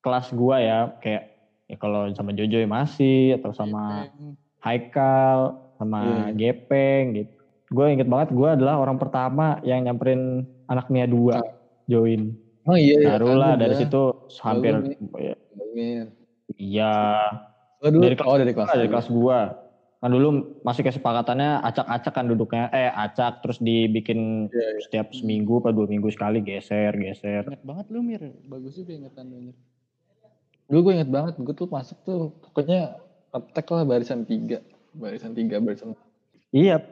kelas gua ya, kayak ya kalau sama Jojo masih atau sama Gepeng. Haikal, sama Iya. Gepeng gitu. Gue inget banget gue adalah orang pertama yang nyamperin anak Mia 2 join. Oh iya, iya. Barulah dari situ hampir. Amin. iya Oh, dulu, Dari kelas oh dari kelas. dari kelas gua. Kan dulu masih kesepakatannya acak-acak kan duduknya. Eh acak terus dibikin Iya, iya. setiap seminggu atau dua minggu sekali geser geser. Ingat banget lu Mir, bagus juga ingetan lu Mir. Dulu gue inget banget, gue tuh masuk tuh pokoknya attack lah barisan tiga. Barisan tiga, barisan Iya.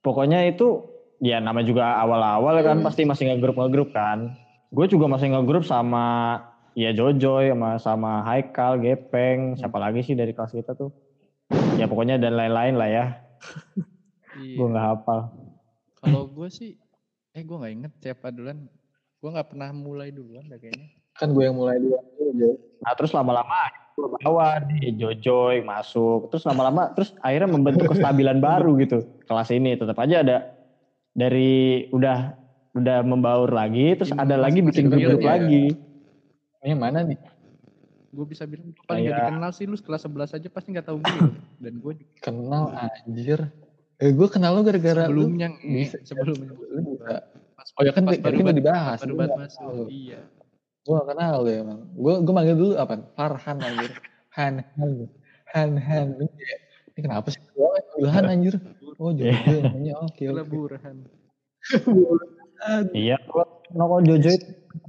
Pokoknya itu ya nama juga awal-awal kan Hmm. pasti masih ngegrup ngegrup kan. Gue juga masih ngegrup sama ya Jojoy sama sama Haikal, Gepeng, siapa lagi sih dari kelas kita tuh. Ya pokoknya dan lain-lain lah ya. Iya. Gue nggak hafal. Kalau gue sih, eh gue nggak inget siapa duluan. Gue nggak pernah mulai duluan dah kayaknya. kan gue yang mulai dulu. Nah terus lama-lama bawa di Jojoy masuk. Terus lama-lama terus akhirnya membentuk kestabilan baru gitu. Kelas ini tetap aja ada dari udah udah membaur lagi. Terus Ini ada lagi bikin grup ya. lagi. Ini yang mana nih? Gue bisa bilang gue paling gak dikenal sih lu kelas 11 aja pasti nggak tahu gue. Dan gue juga Kenal anjir. Eh gue kenal lo gara-gara lu. sebelumnya sebelumnya Lu bisa. pas, Oh ya kan pas tadi baru udah banget- dibahas. baru Lu banget masuk. Iya. Gue gak kenal lo emang. Gue gue manggil dulu apa? Farhan anjir. Han Han Han Han. Ini kenapa sih? Gue manggil Han anjir. Oh. Jojo namanya. Oke Gila oke. Burhan. Iya. Kalau kalau Jojoy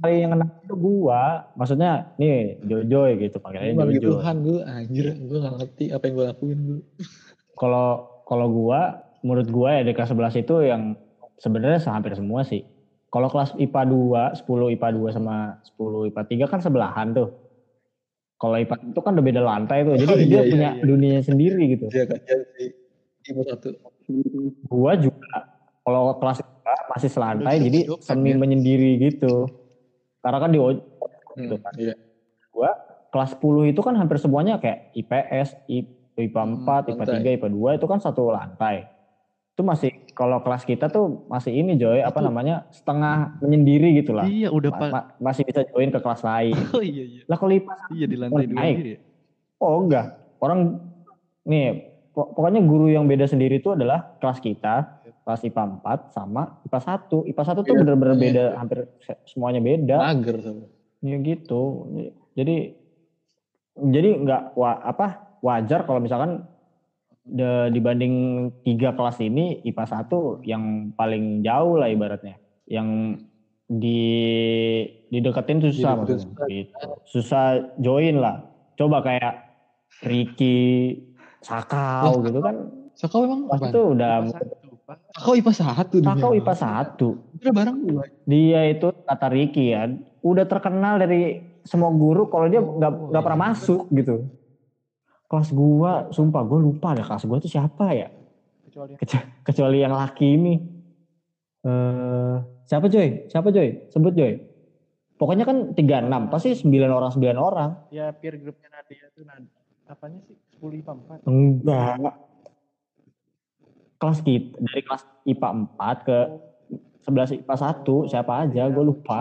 paling yang kenal itu gua. Maksudnya nih Jojoy gitu Gue panggilnya manggil Jojoy. Han dulu anjir. Gue gak ngerti apa yang gue lakuin dulu. Kalau kalau gua, menurut gua ya di kelas 11 itu yang sebenarnya hampir semua sih. Kalau kelas IPA 2, 10 IPA 2 sama 10 IPA 3 kan sebelahan tuh. Kalau IPA itu kan udah beda lantai tuh. Jadi Oh, dia iya, iya, punya iya. dunianya sendiri gitu. Dia kerja di Ibu satu. Gua juga kalau kelas IPA masih selantai jadi kan semi ya? menyendiri gitu. Karena kan di O- Hmm, iya. kelas 10 itu kan hampir semuanya kayak IPS, IPA 4, IPA lantai. 3, IPA 2 itu kan satu lantai. Itu masih kalau kelas kita tuh masih ini Joy, apa Itu- namanya? setengah menyendiri gitu lah. Iya udah Ma- pak. ma- masih bisa join ke kelas lain. *laughs* Oh iya iya. Lah kalau IPA Iya di lantai dua naik. ya. oh enggak. Orang nih po- pokoknya guru yang beda sendiri itu adalah kelas kita, kelas IPA 4 sama IPA 1. IPA 1 tuh Iya, bener-bener iya. beda, hampir se- semuanya beda. Mager sama. Ya gitu. Jadi jadi nggak wa, apa wajar kalau misalkan de- dibanding tiga kelas ini IPA 1 yang paling jauh lah ibaratnya. Yang di dideketin susah Dideketin maksudnya. Gitu. Susah join lah. Coba kayak Ricky, Sakau gitu kan. Sakau emang Pas apa? itu udah satu. Sakau IPA satu. demi Sakau Allah. IPA 1. Kira bareng dia itu kata Ricky ya udah terkenal dari semua guru kalau dia nggak Oh, nggak pernah iya. masuk gitu kelas gua sumpah gua lupa deh kelas gua tuh siapa ya. Kecuali Kecu- kecuali yang laki ini. Eh siapa Joy? Siapa Joy? Sebut Joy. Pokoknya kan 36 pasti 9 orang 9 orang. Ya peer groupnya Nadia tuh Nad apanya sih? 10 IPA 4 enggak. Kelas kita dari kelas IPA 4 ke 11 IPA 1 siapa aja gua lupa.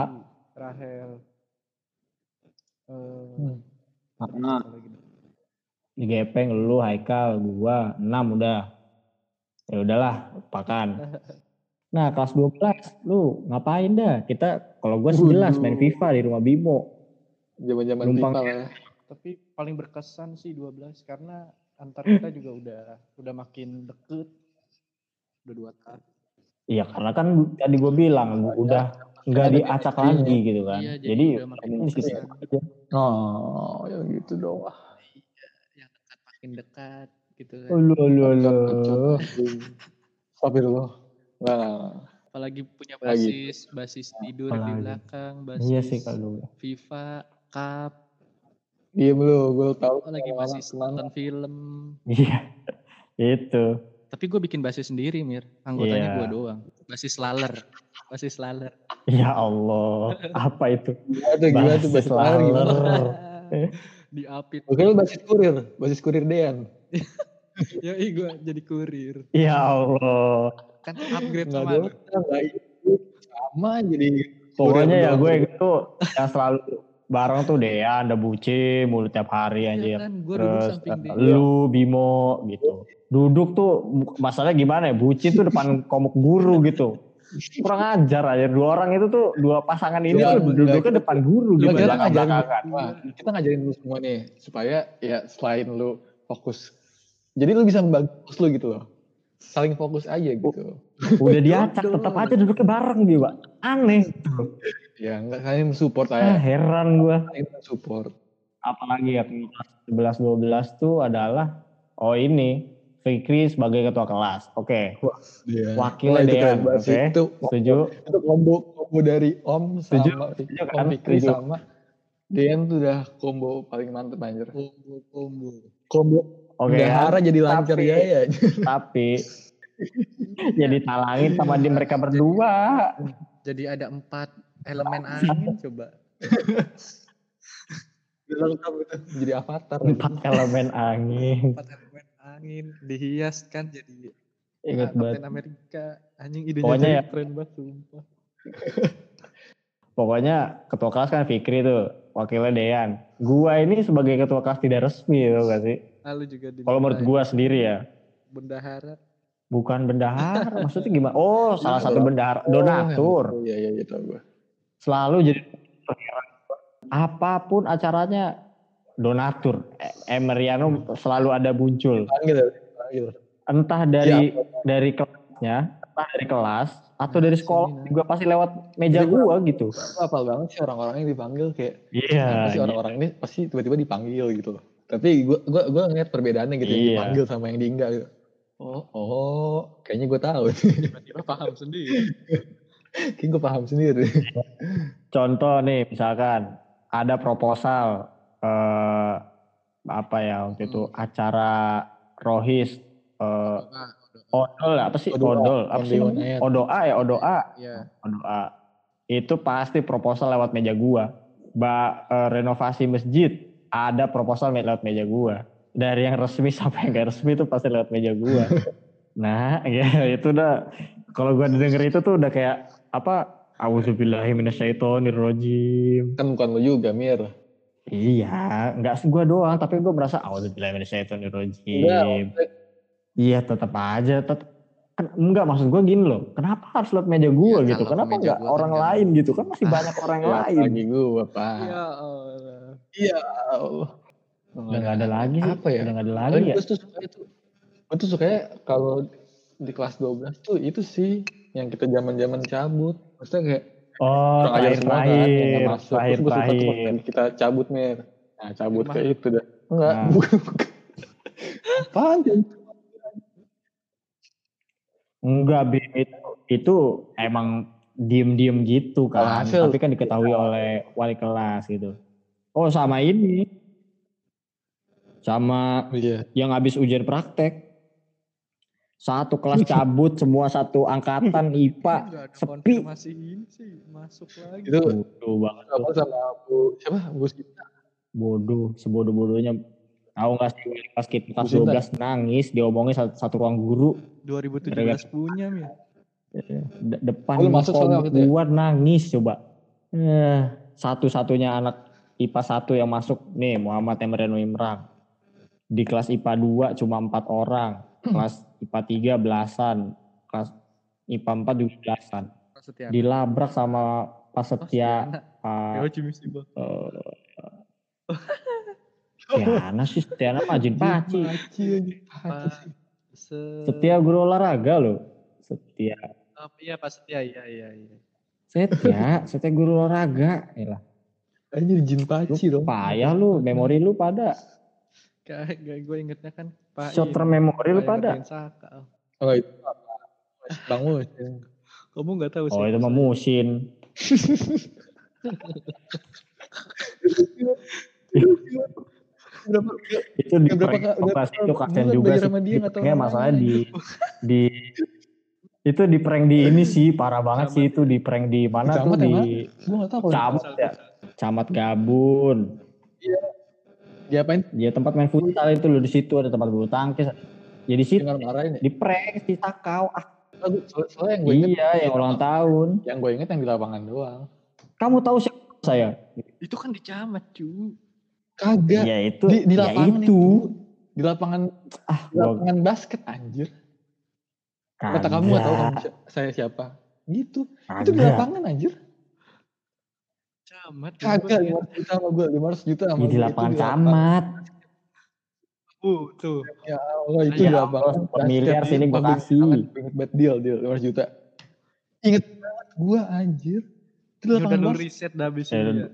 Rahel. Eh Hmm. apa di gepeng lu Haikal gua 6 udah ya udahlah lupakan *laughs* nah kelas 12 lu ngapain dah kita kalau gua sih jelas main. FIFA di rumah Bimo Zaman-zaman Numpang. FIFA lah. ya. tapi paling berkesan sih 12 karena antar kita juga udah udah makin deket udah dua tahun iya karena kan tadi gua bilang gua udah nggak Ada diacak lagi gitu kan Iya, jadi jadi makin aja. Oh, ya gitu dong. Makin dekat gitu kan Ulu, ulu, ulu. Astagfirullah. Enggak. apalagi punya Lagi. basis basis tidur di Apalagi. belakang basis iya sih kalau FIFA cup Diem lu, gue tau. apalagi basis nonton film iya *laughs* itu Tapi gue bikin basis sendiri, Mir. Anggotanya Iya. gue doang. Basis laler. Basis laler. Ya Allah, *laughs* apa itu? Gimana tuh, gimana tuh basis laler. *laughs* Diapit. Oke lu basis kurir, basis kurir Dean. *laughs* Ya gue jadi kurir. Ya Allah. Kan upgrade Enggak sama ada lu. Sama jadi Pokoknya ya gue gitu yang selalu bareng tuh Dean, ada Buci, mulu tiap hari Iya anjir. kan, gue duduk Terus samping eh, dia. lu, Bimo gitu. Duduk tuh masalahnya gimana ya? Buci tuh depan komuk guru gitu. Kurang ajar aja. Dua orang itu tuh dua pasangan ini Iya, tuh duduknya kita- depan guru gitu. kita ngajarin. Wah, kita ngajarin lu semua nih supaya ya selain lu fokus. Jadi lu bisa fokus lu gitu loh. Saling fokus aja gitu. Udah *laughs* diacak tetap aja duduknya bareng gitu, Pak. Aneh. Ya enggak kalian support Ah, aja. heran gua. Kalian support. apalagi ya kelas 11 12 tuh adalah oh ini Fikri sebagai ketua kelas. Oke, Iya. Wakilnya Wah, itu Dean, oke. Itu, setuju. itu combo combo dari Om Setuju, sama setuju Om kan? Fikri Setuju. sama Dean tuh udah combo paling mantep anjir. Combo, combo. Combo Oke, kan? jadi lancar Tapi- jaya. tapi jadi talangin sama di mereka berdua. Jadi ada empat elemen angin coba. *laughs* Jadi avatar. Empat elemen angin. Empat elemen angin dihias kan jadi Ingat ah, banget. Amerika. Anjing idenya Pokoknya jadi ya- keren banget sumpah. *laughs* Pokoknya ketua kelas kan Fikri tuh, wakilnya Dean. Gua ini sebagai ketua kelas tidak resmi tuh gak sih? Lalu juga di Kalau menurut gua sendiri ya. bendahara. Bukan bendahara, *laughs* maksudnya gimana? Oh, salah satu bendahara, Oh, donatur. Iya iya iya tahu gua. selalu jadi apa pun acaranya donatur Emeriano selalu ada muncul entah dari Iya. dari kelasnya entah dari kelas atau dari sekolah Sini, nah. juga pasti lewat meja Jadi gua gitu Gua hafal banget sih orang-orang yang dipanggil kayak iya kenapa sih orang-orang ini pasti tiba-tiba dipanggil gitu loh. Tapi gua gua gua ngeliat perbedaannya gitu yang Iya. dipanggil sama yang di enggak gitu. Oh, oh, kayaknya gue tahu. Tiba-tiba paham sendiri. Kayaknya gue paham sendiri. contoh nih misalkan ada proposal eh apa ya waktu itu Hmm. acara rohis eh Nah, odol apa sih? Odoa, odol apa sih odoa ya odoa. Ya. doa itu pasti proposal lewat meja gua. Ba eh, renovasi masjid ada proposal lewat meja gua. Dari yang resmi *laughs* sampai yang gak resmi itu pasti lewat meja gua. *laughs* Nah *laughs* ya itu udah kalau gua denger itu tuh udah kayak apa? Auzubillahiminasyaitonirrojim kan bukan lu juga, Mir. Iya, nggak gua doang, tapi gua merasa Auzubillahiminasyaitonirrojim. Enggak, Iya, tetap aja, tetap kan enggak maksud gua gini loh. Kenapa harus lewat meja gua Ya, gitu? Kenapa enggak kan orang nggak- lain gitu? Kan masih *laughs* banyak orang ya, lain. lagi gue, Pak. Ya Allah. Iya. Allah. Udah nggak ada lagi sih. Apa ya? Udah nggak ada lagi ya. gue tuh suka itu. Gue tuh suka kalau di kelas 12 tuh itu sih yang kita zaman-zaman cabut. Maksudnya kayak Oh, kurang kan yang terakhir, nggak masuk. terakhir, Terus terakhir. kita cabut, Mir. Nah, cabut Emang? kayak itu dah. Enggak, Nah. bukan. *laughs* bukan. Apaan? Enggak, Bim. Itu, itu emang diem-diem gitu kan. Alhasil- Tapi kan diketahui oleh wali kelas gitu. Oh, sama ini. Sama Iya. yang habis ujian praktek. Satu kelas cabut, semua satu angkatan *laughs* IPA. Nggak sepi. konfirmasi ini sih masuk lagi. Itu Bodoh banget. apa sama Bu siapa? Bu Sita. Bodoh, sebodoh-bodohnya. Tahu gak sih kelas kita kelas Businta. 12 nangis, diomongin satu, satu ruang guru. 2017 punya Mir. De- depan Oh, masuk itu ya? gua nangis coba. Eh, satu-satunya anak IPA 1 yang masuk nih Muhammad Emreno Imran. Di kelas IPA 2 cuma empat orang. Kelas IPA 3 belasan. Kelas IPA 4 juga belasan. Setia. Dilabrak sama Pak Setia. Pak Ya Jimmy Siba. eh, Setiana sih, Setiana majin paci. Paci. Setia guru olahraga loh. Setia. Oh, iya Pak Setia, iya iya iya. Setia, Setia guru olahraga. Yalah. Anjir jin paci dong. Payah lu, memori lu pada. Kayak gue ingetnya kan Pak Short term memory lu pada. Oh itu apa? Bang Mus. Kamu nggak tahu Oh siapa itu mah musin. berapa itu di berapa prank itu bulan juga belajar sih. sama dia, masalah di di itu di prank di ini sih parah banget sih itu di prank di mana tuh di Camat ya. Camat Gabun diapain? Dia tempat main futsal itu loh di situ ada tempat bulu tangkis. Jadi situ. Dengar marahin ya di prank si Sakau ah. Soalnya- yang gue inget iya yang ulang tahun. Yang gue inget yang di lapangan doang. Kamu tahu siapa saya? Itu kan dicamat, cu. kagak. Ya itu di, di ya lapangan itu. itu. di lapangan ah di lapangan basket anjir. Kata kamu gak tahu kamu saya siapa. Gitu. Itu di Kagak. lapangan anjir Camat. kagak 500 juta sama gue 500 juta sama di gue. Lapangan di camat Uh, tuh. Ya Allah itu Ya di lapangan miliar sini gua Ambil kasih. Inget banget deal deal 500 juta Inget banget gue anjir Itu di Ya udah lapangan lu riset dah abis Ya, ini ya.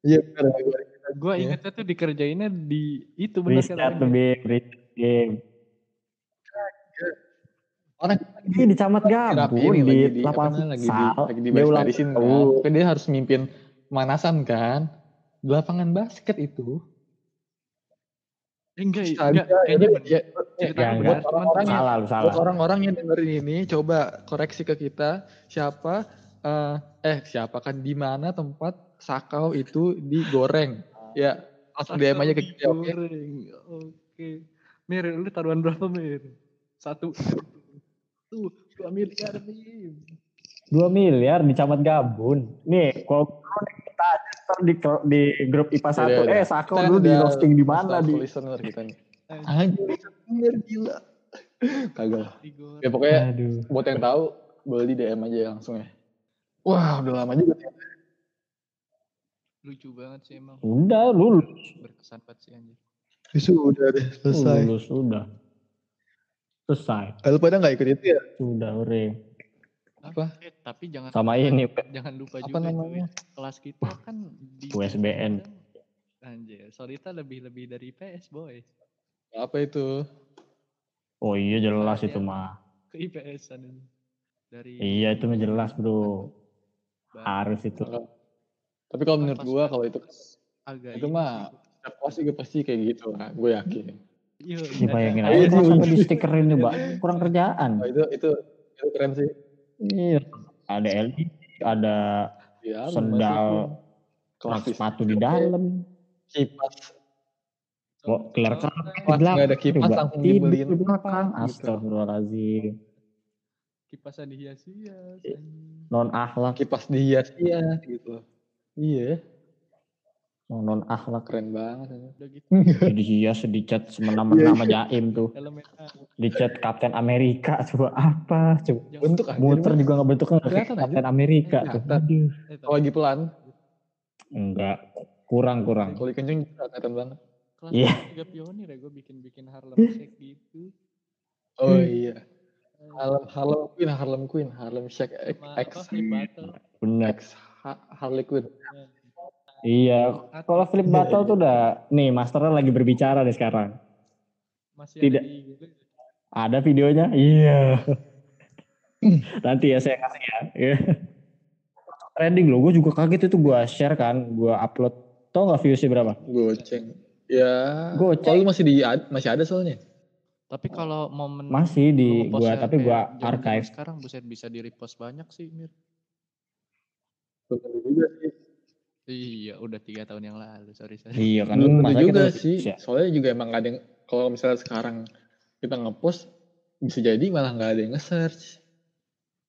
Iya bener gue Gue Iya. ingetnya tuh dikerjainnya di itu riset kan. lebih riset game Orang Ini di Camat Dirapiin di lagi di lapangan lagi di lagi di dia ulang barisin kan. tahun. Pokoknya dia harus mimpin pemanasan kan. Di lapangan basket itu. Eh, enggak, enggak, kayaknya ya, ya, Ya, bener, enggak. cuman Orang tuh- salah lu salah Buat orang-orang yang dengerin ini, coba koreksi ke kita siapa eh eh siapa kan di mana tempat sakau itu digoreng. Ya, langsung DM aja ke kita oke. Oke. Mir, lu taruhan berapa, Mir? Satu. Tuh, dua miliar nih. Dua miliar di Camat Gabun. Nih, kalau di, di grup IPA satu, Udah, udah. eh Sako dulu di roasting di mana di listener kita nih. Anjir, gila. Kagak. Ya pokoknya Aduh. buat yang tahu boleh di DM aja langsung ya. Wah, udah lama juga. Lucu banget sih emang. Udah lulus, Berkesan banget sih anjir. Sudah deh, lulus sudah. Selesai. Kalau pada nggak ikut itu ya? Sudah, ore. Apa? Eh, tapi jangan Sama lupa- ini, jangan lupa Apa juga namanya? kelas kita kan di USBN. Anjir, Solita lebih-lebih dari IPS, boy. Apa itu? Oh iya jelas Ya. itu mah. Ke IPS an ini. Dari Iya itu mah jelas bro. Ba- Harus itu. Tapi kalau kan menurut gua kalau itu agak itu mah kelas juga pasti kayak gitu lah. Gue yakin. Iya, bayangin Ayo, aja di- kalau sampai di stikerin nih, Mbak. Kurang kerjaan. Oh, itu itu itu keren sih. Iya. Ada LED, ada Ya, Sendal, sepatu di dalam. kipas Kok kelar kan Contoh, di Pas nggak ada belakang. kipas coba. langsung dibeliin di belakang. kipas, gitu. Astagfirullahaladzim. Kipasan dihias-hias. Iya. Non akhlak, kipas dihias-hias gitu. Iya, non akhlak. keren banget. Udah gitu Jadi hias dicat semena-mena sama Jaim tuh. elemen A. Dicat Kapten Amerika coba apa coba. Jangan- Bentuk aja. Muter juga nggak Kelihatan aja. Kapten Amerika tuh. Aduh. Eh, tapi Kalau lagi pelan, Enggak. Kurang kurang. kalau dikenceng juga kelihatan banget. kelas Iya. tiga pionir ya gue bikin-bikin Harlem Shake gitu. Oh Hmm. iya. Harlem Harlem Queen, Harlem Queen, Harlem Shake X, Sama X, apa Iya. Kalau flip *laughs* battle tuh udah nih masternya lagi berbicara deh sekarang. Masih Tidak. ada di Google. Ada videonya? Iya. *laughs* Nanti ya saya kasih ya. Iya. Trending loh, gue juga kaget itu gue share kan, gue upload. Tau gak viewsnya berapa? Goceng. Ya. Goceng. Kalau masih di masih ada soalnya. Tapi kalau momen Masih di nge-postnya tapi zaman-zaman archive. Sekarang buset bisa di repost banyak sih, Mir. Juga sih. Iya, udah tiga tahun yang lalu. Sorry, sorry. Iya kan, Belum tentu masa juga kita sih. ya. Soalnya juga emang gak ada yang kalau misalnya sekarang kita ngepost bisa jadi malah nggak ada yang nge-search.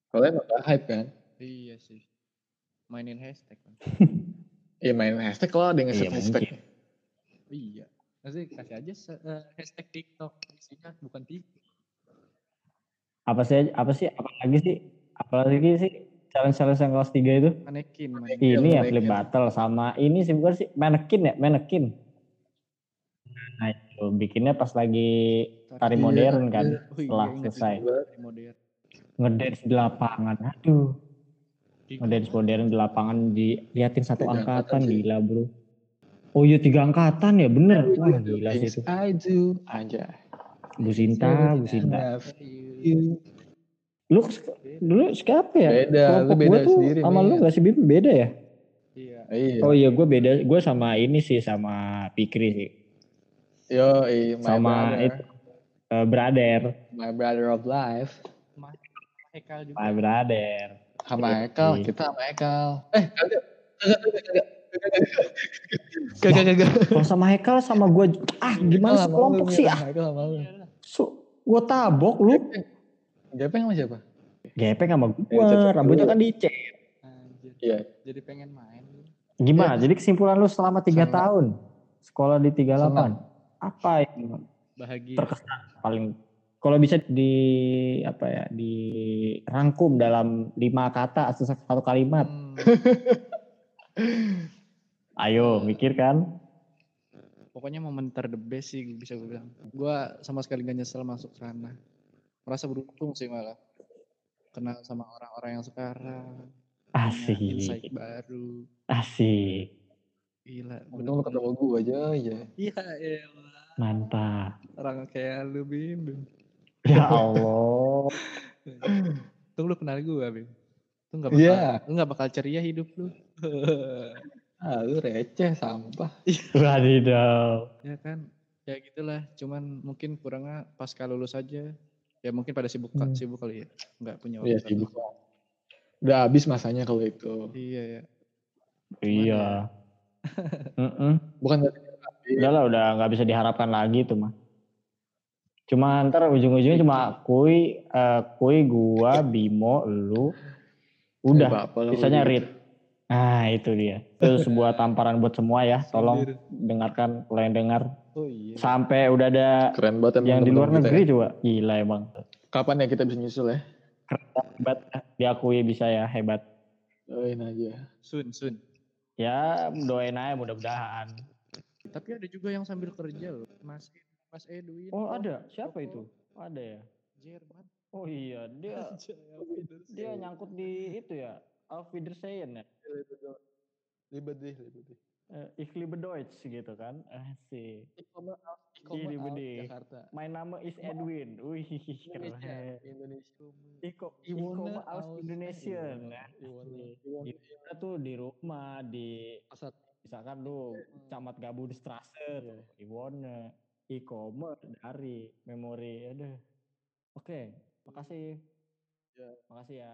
Soalnya emang gak hype kan. Iya sih. Mainin hashtag kan. *laughs* Ya main hashtag kalau ada yang Iya nge-search hashtag. mungkin. Iya. Nanti kasih aja eh, hashtag TikTok isinya bukan TikTok. Apa sih, apa sih, apa lagi sih, apa lagi sih challenge-challenge yang kelas 3 itu? Manekin, Manekin. manekin. Ini ya Manekin. flip battle sama ini sih bukan sih manekin ya, manekin. Nah itu bikinnya pas lagi tari Iya, modern kan, iya. Oh iya, setelah selesai. ngedance di lapangan. Aduh, Di- ngedance modern di lapangan diliatin satu Tiga angkatan sih. gila bro. Oh iya tiga angkatan ya bener. Wah gila sih itu. I do aja. Bu Sinta, Bu Sinta. Iya. Lu dulu siapa ya? Beda, lu Kelompok beda gua tuh sendiri, sama lu gak sih Bim? Beda ya? Iya. Iya. Oh iya gue beda, gue sama ini sih sama Pikri sih. Yo, my Sama brother. itu. Eh, brother. My brother of life. Sama Hekal juga. My brother. Sama Iya. Ekal, kita sama Ekal. Eh, kagak. Kagak, kagak. Kalau sama Hekal sama gue, ah gimana sekelompok lu, sih ah. Ekal sama lu. So, gue tabok lu. Gepeng sama siapa? Gepeng sama gue, Ya, rambutnya kan dicet. Iya. Jadi pengen main. Gimana? Ya, Jadi kesimpulan lu selama tiga senang. tahun sekolah di 38 Senang. apa yang Bahagia. terkesan paling kalau bisa di apa ya dirangkum dalam lima kata atau satu kalimat Hmm, *laughs* ayo mikir kan pokoknya momen ter the best sih bisa gue bilang. Gue sama sekali gak nyesel masuk sana. Merasa beruntung sih malah. Kenal sama orang-orang yang sekarang. asik Insight baru. asik Gila. Untung lu ketemu gue aja, ya. Iya, elah. mantap Orang kayak lu, Bim. Bim. ya Allah *laughs* Tuh lu kenal gue, Bim. Tuh gak bakal, Iya. lu gak bakal ceria hidup lu. *laughs* Ah, lu receh, sampah. wadidaw ya kan? Ya gitulah. Cuman mungkin kurangnya pasca lulus aja. Ya mungkin pada sibuk Hmm. sibuk kali ya. Nggak punya Iya, waktu. sibuk. Udah habis masanya kalau itu. Iya ya. iya Mm-mm. Bukan berarti udah lah udah nggak bisa diharapkan lagi tuh mah cuma ntar ujung-ujungnya cuma kui eh, kui gua bimo lu udah Sisanya kalau read. Nah itu dia. Itu sebuah *laughs* tamparan buat semua ya. Tolong Sindir. dengarkan kalau yang dengar. Oh iya. Sampai udah ada Keren banget yang di luar negeri ya. coba. Gila emang. Kapan ya kita bisa nyusul ya? Hebat. Diakui bisa ya hebat. Doain aja. Sun, Sun. Ya doain aja mudah-mudahan. Tapi ada juga yang sambil kerja loh. Mas Mas Edwin. Oh ada. Siapa itu? Ada ya. Jerman. Oh iya dia *laughs* dia nyangkut di itu ya. Auf Wiedersehen ya. Ribet deh, ribet deh. Eh, Ich liebe Deutsch gitu kan. Asik. Ikoma Out, Ini Ikoma Out, benih. Jakarta. My nama is Edwin. Wih Indonesia. keren. Indonesia. Iko, Iwona Iko aus aus. Nah, asik. Iwona. Kita tuh di rumah di Pasar. misalkan lu camat Gabun Strasse tuh, Iwona, Ikome dari memori aduh. Oke, makasih. Ya. Makasih ya.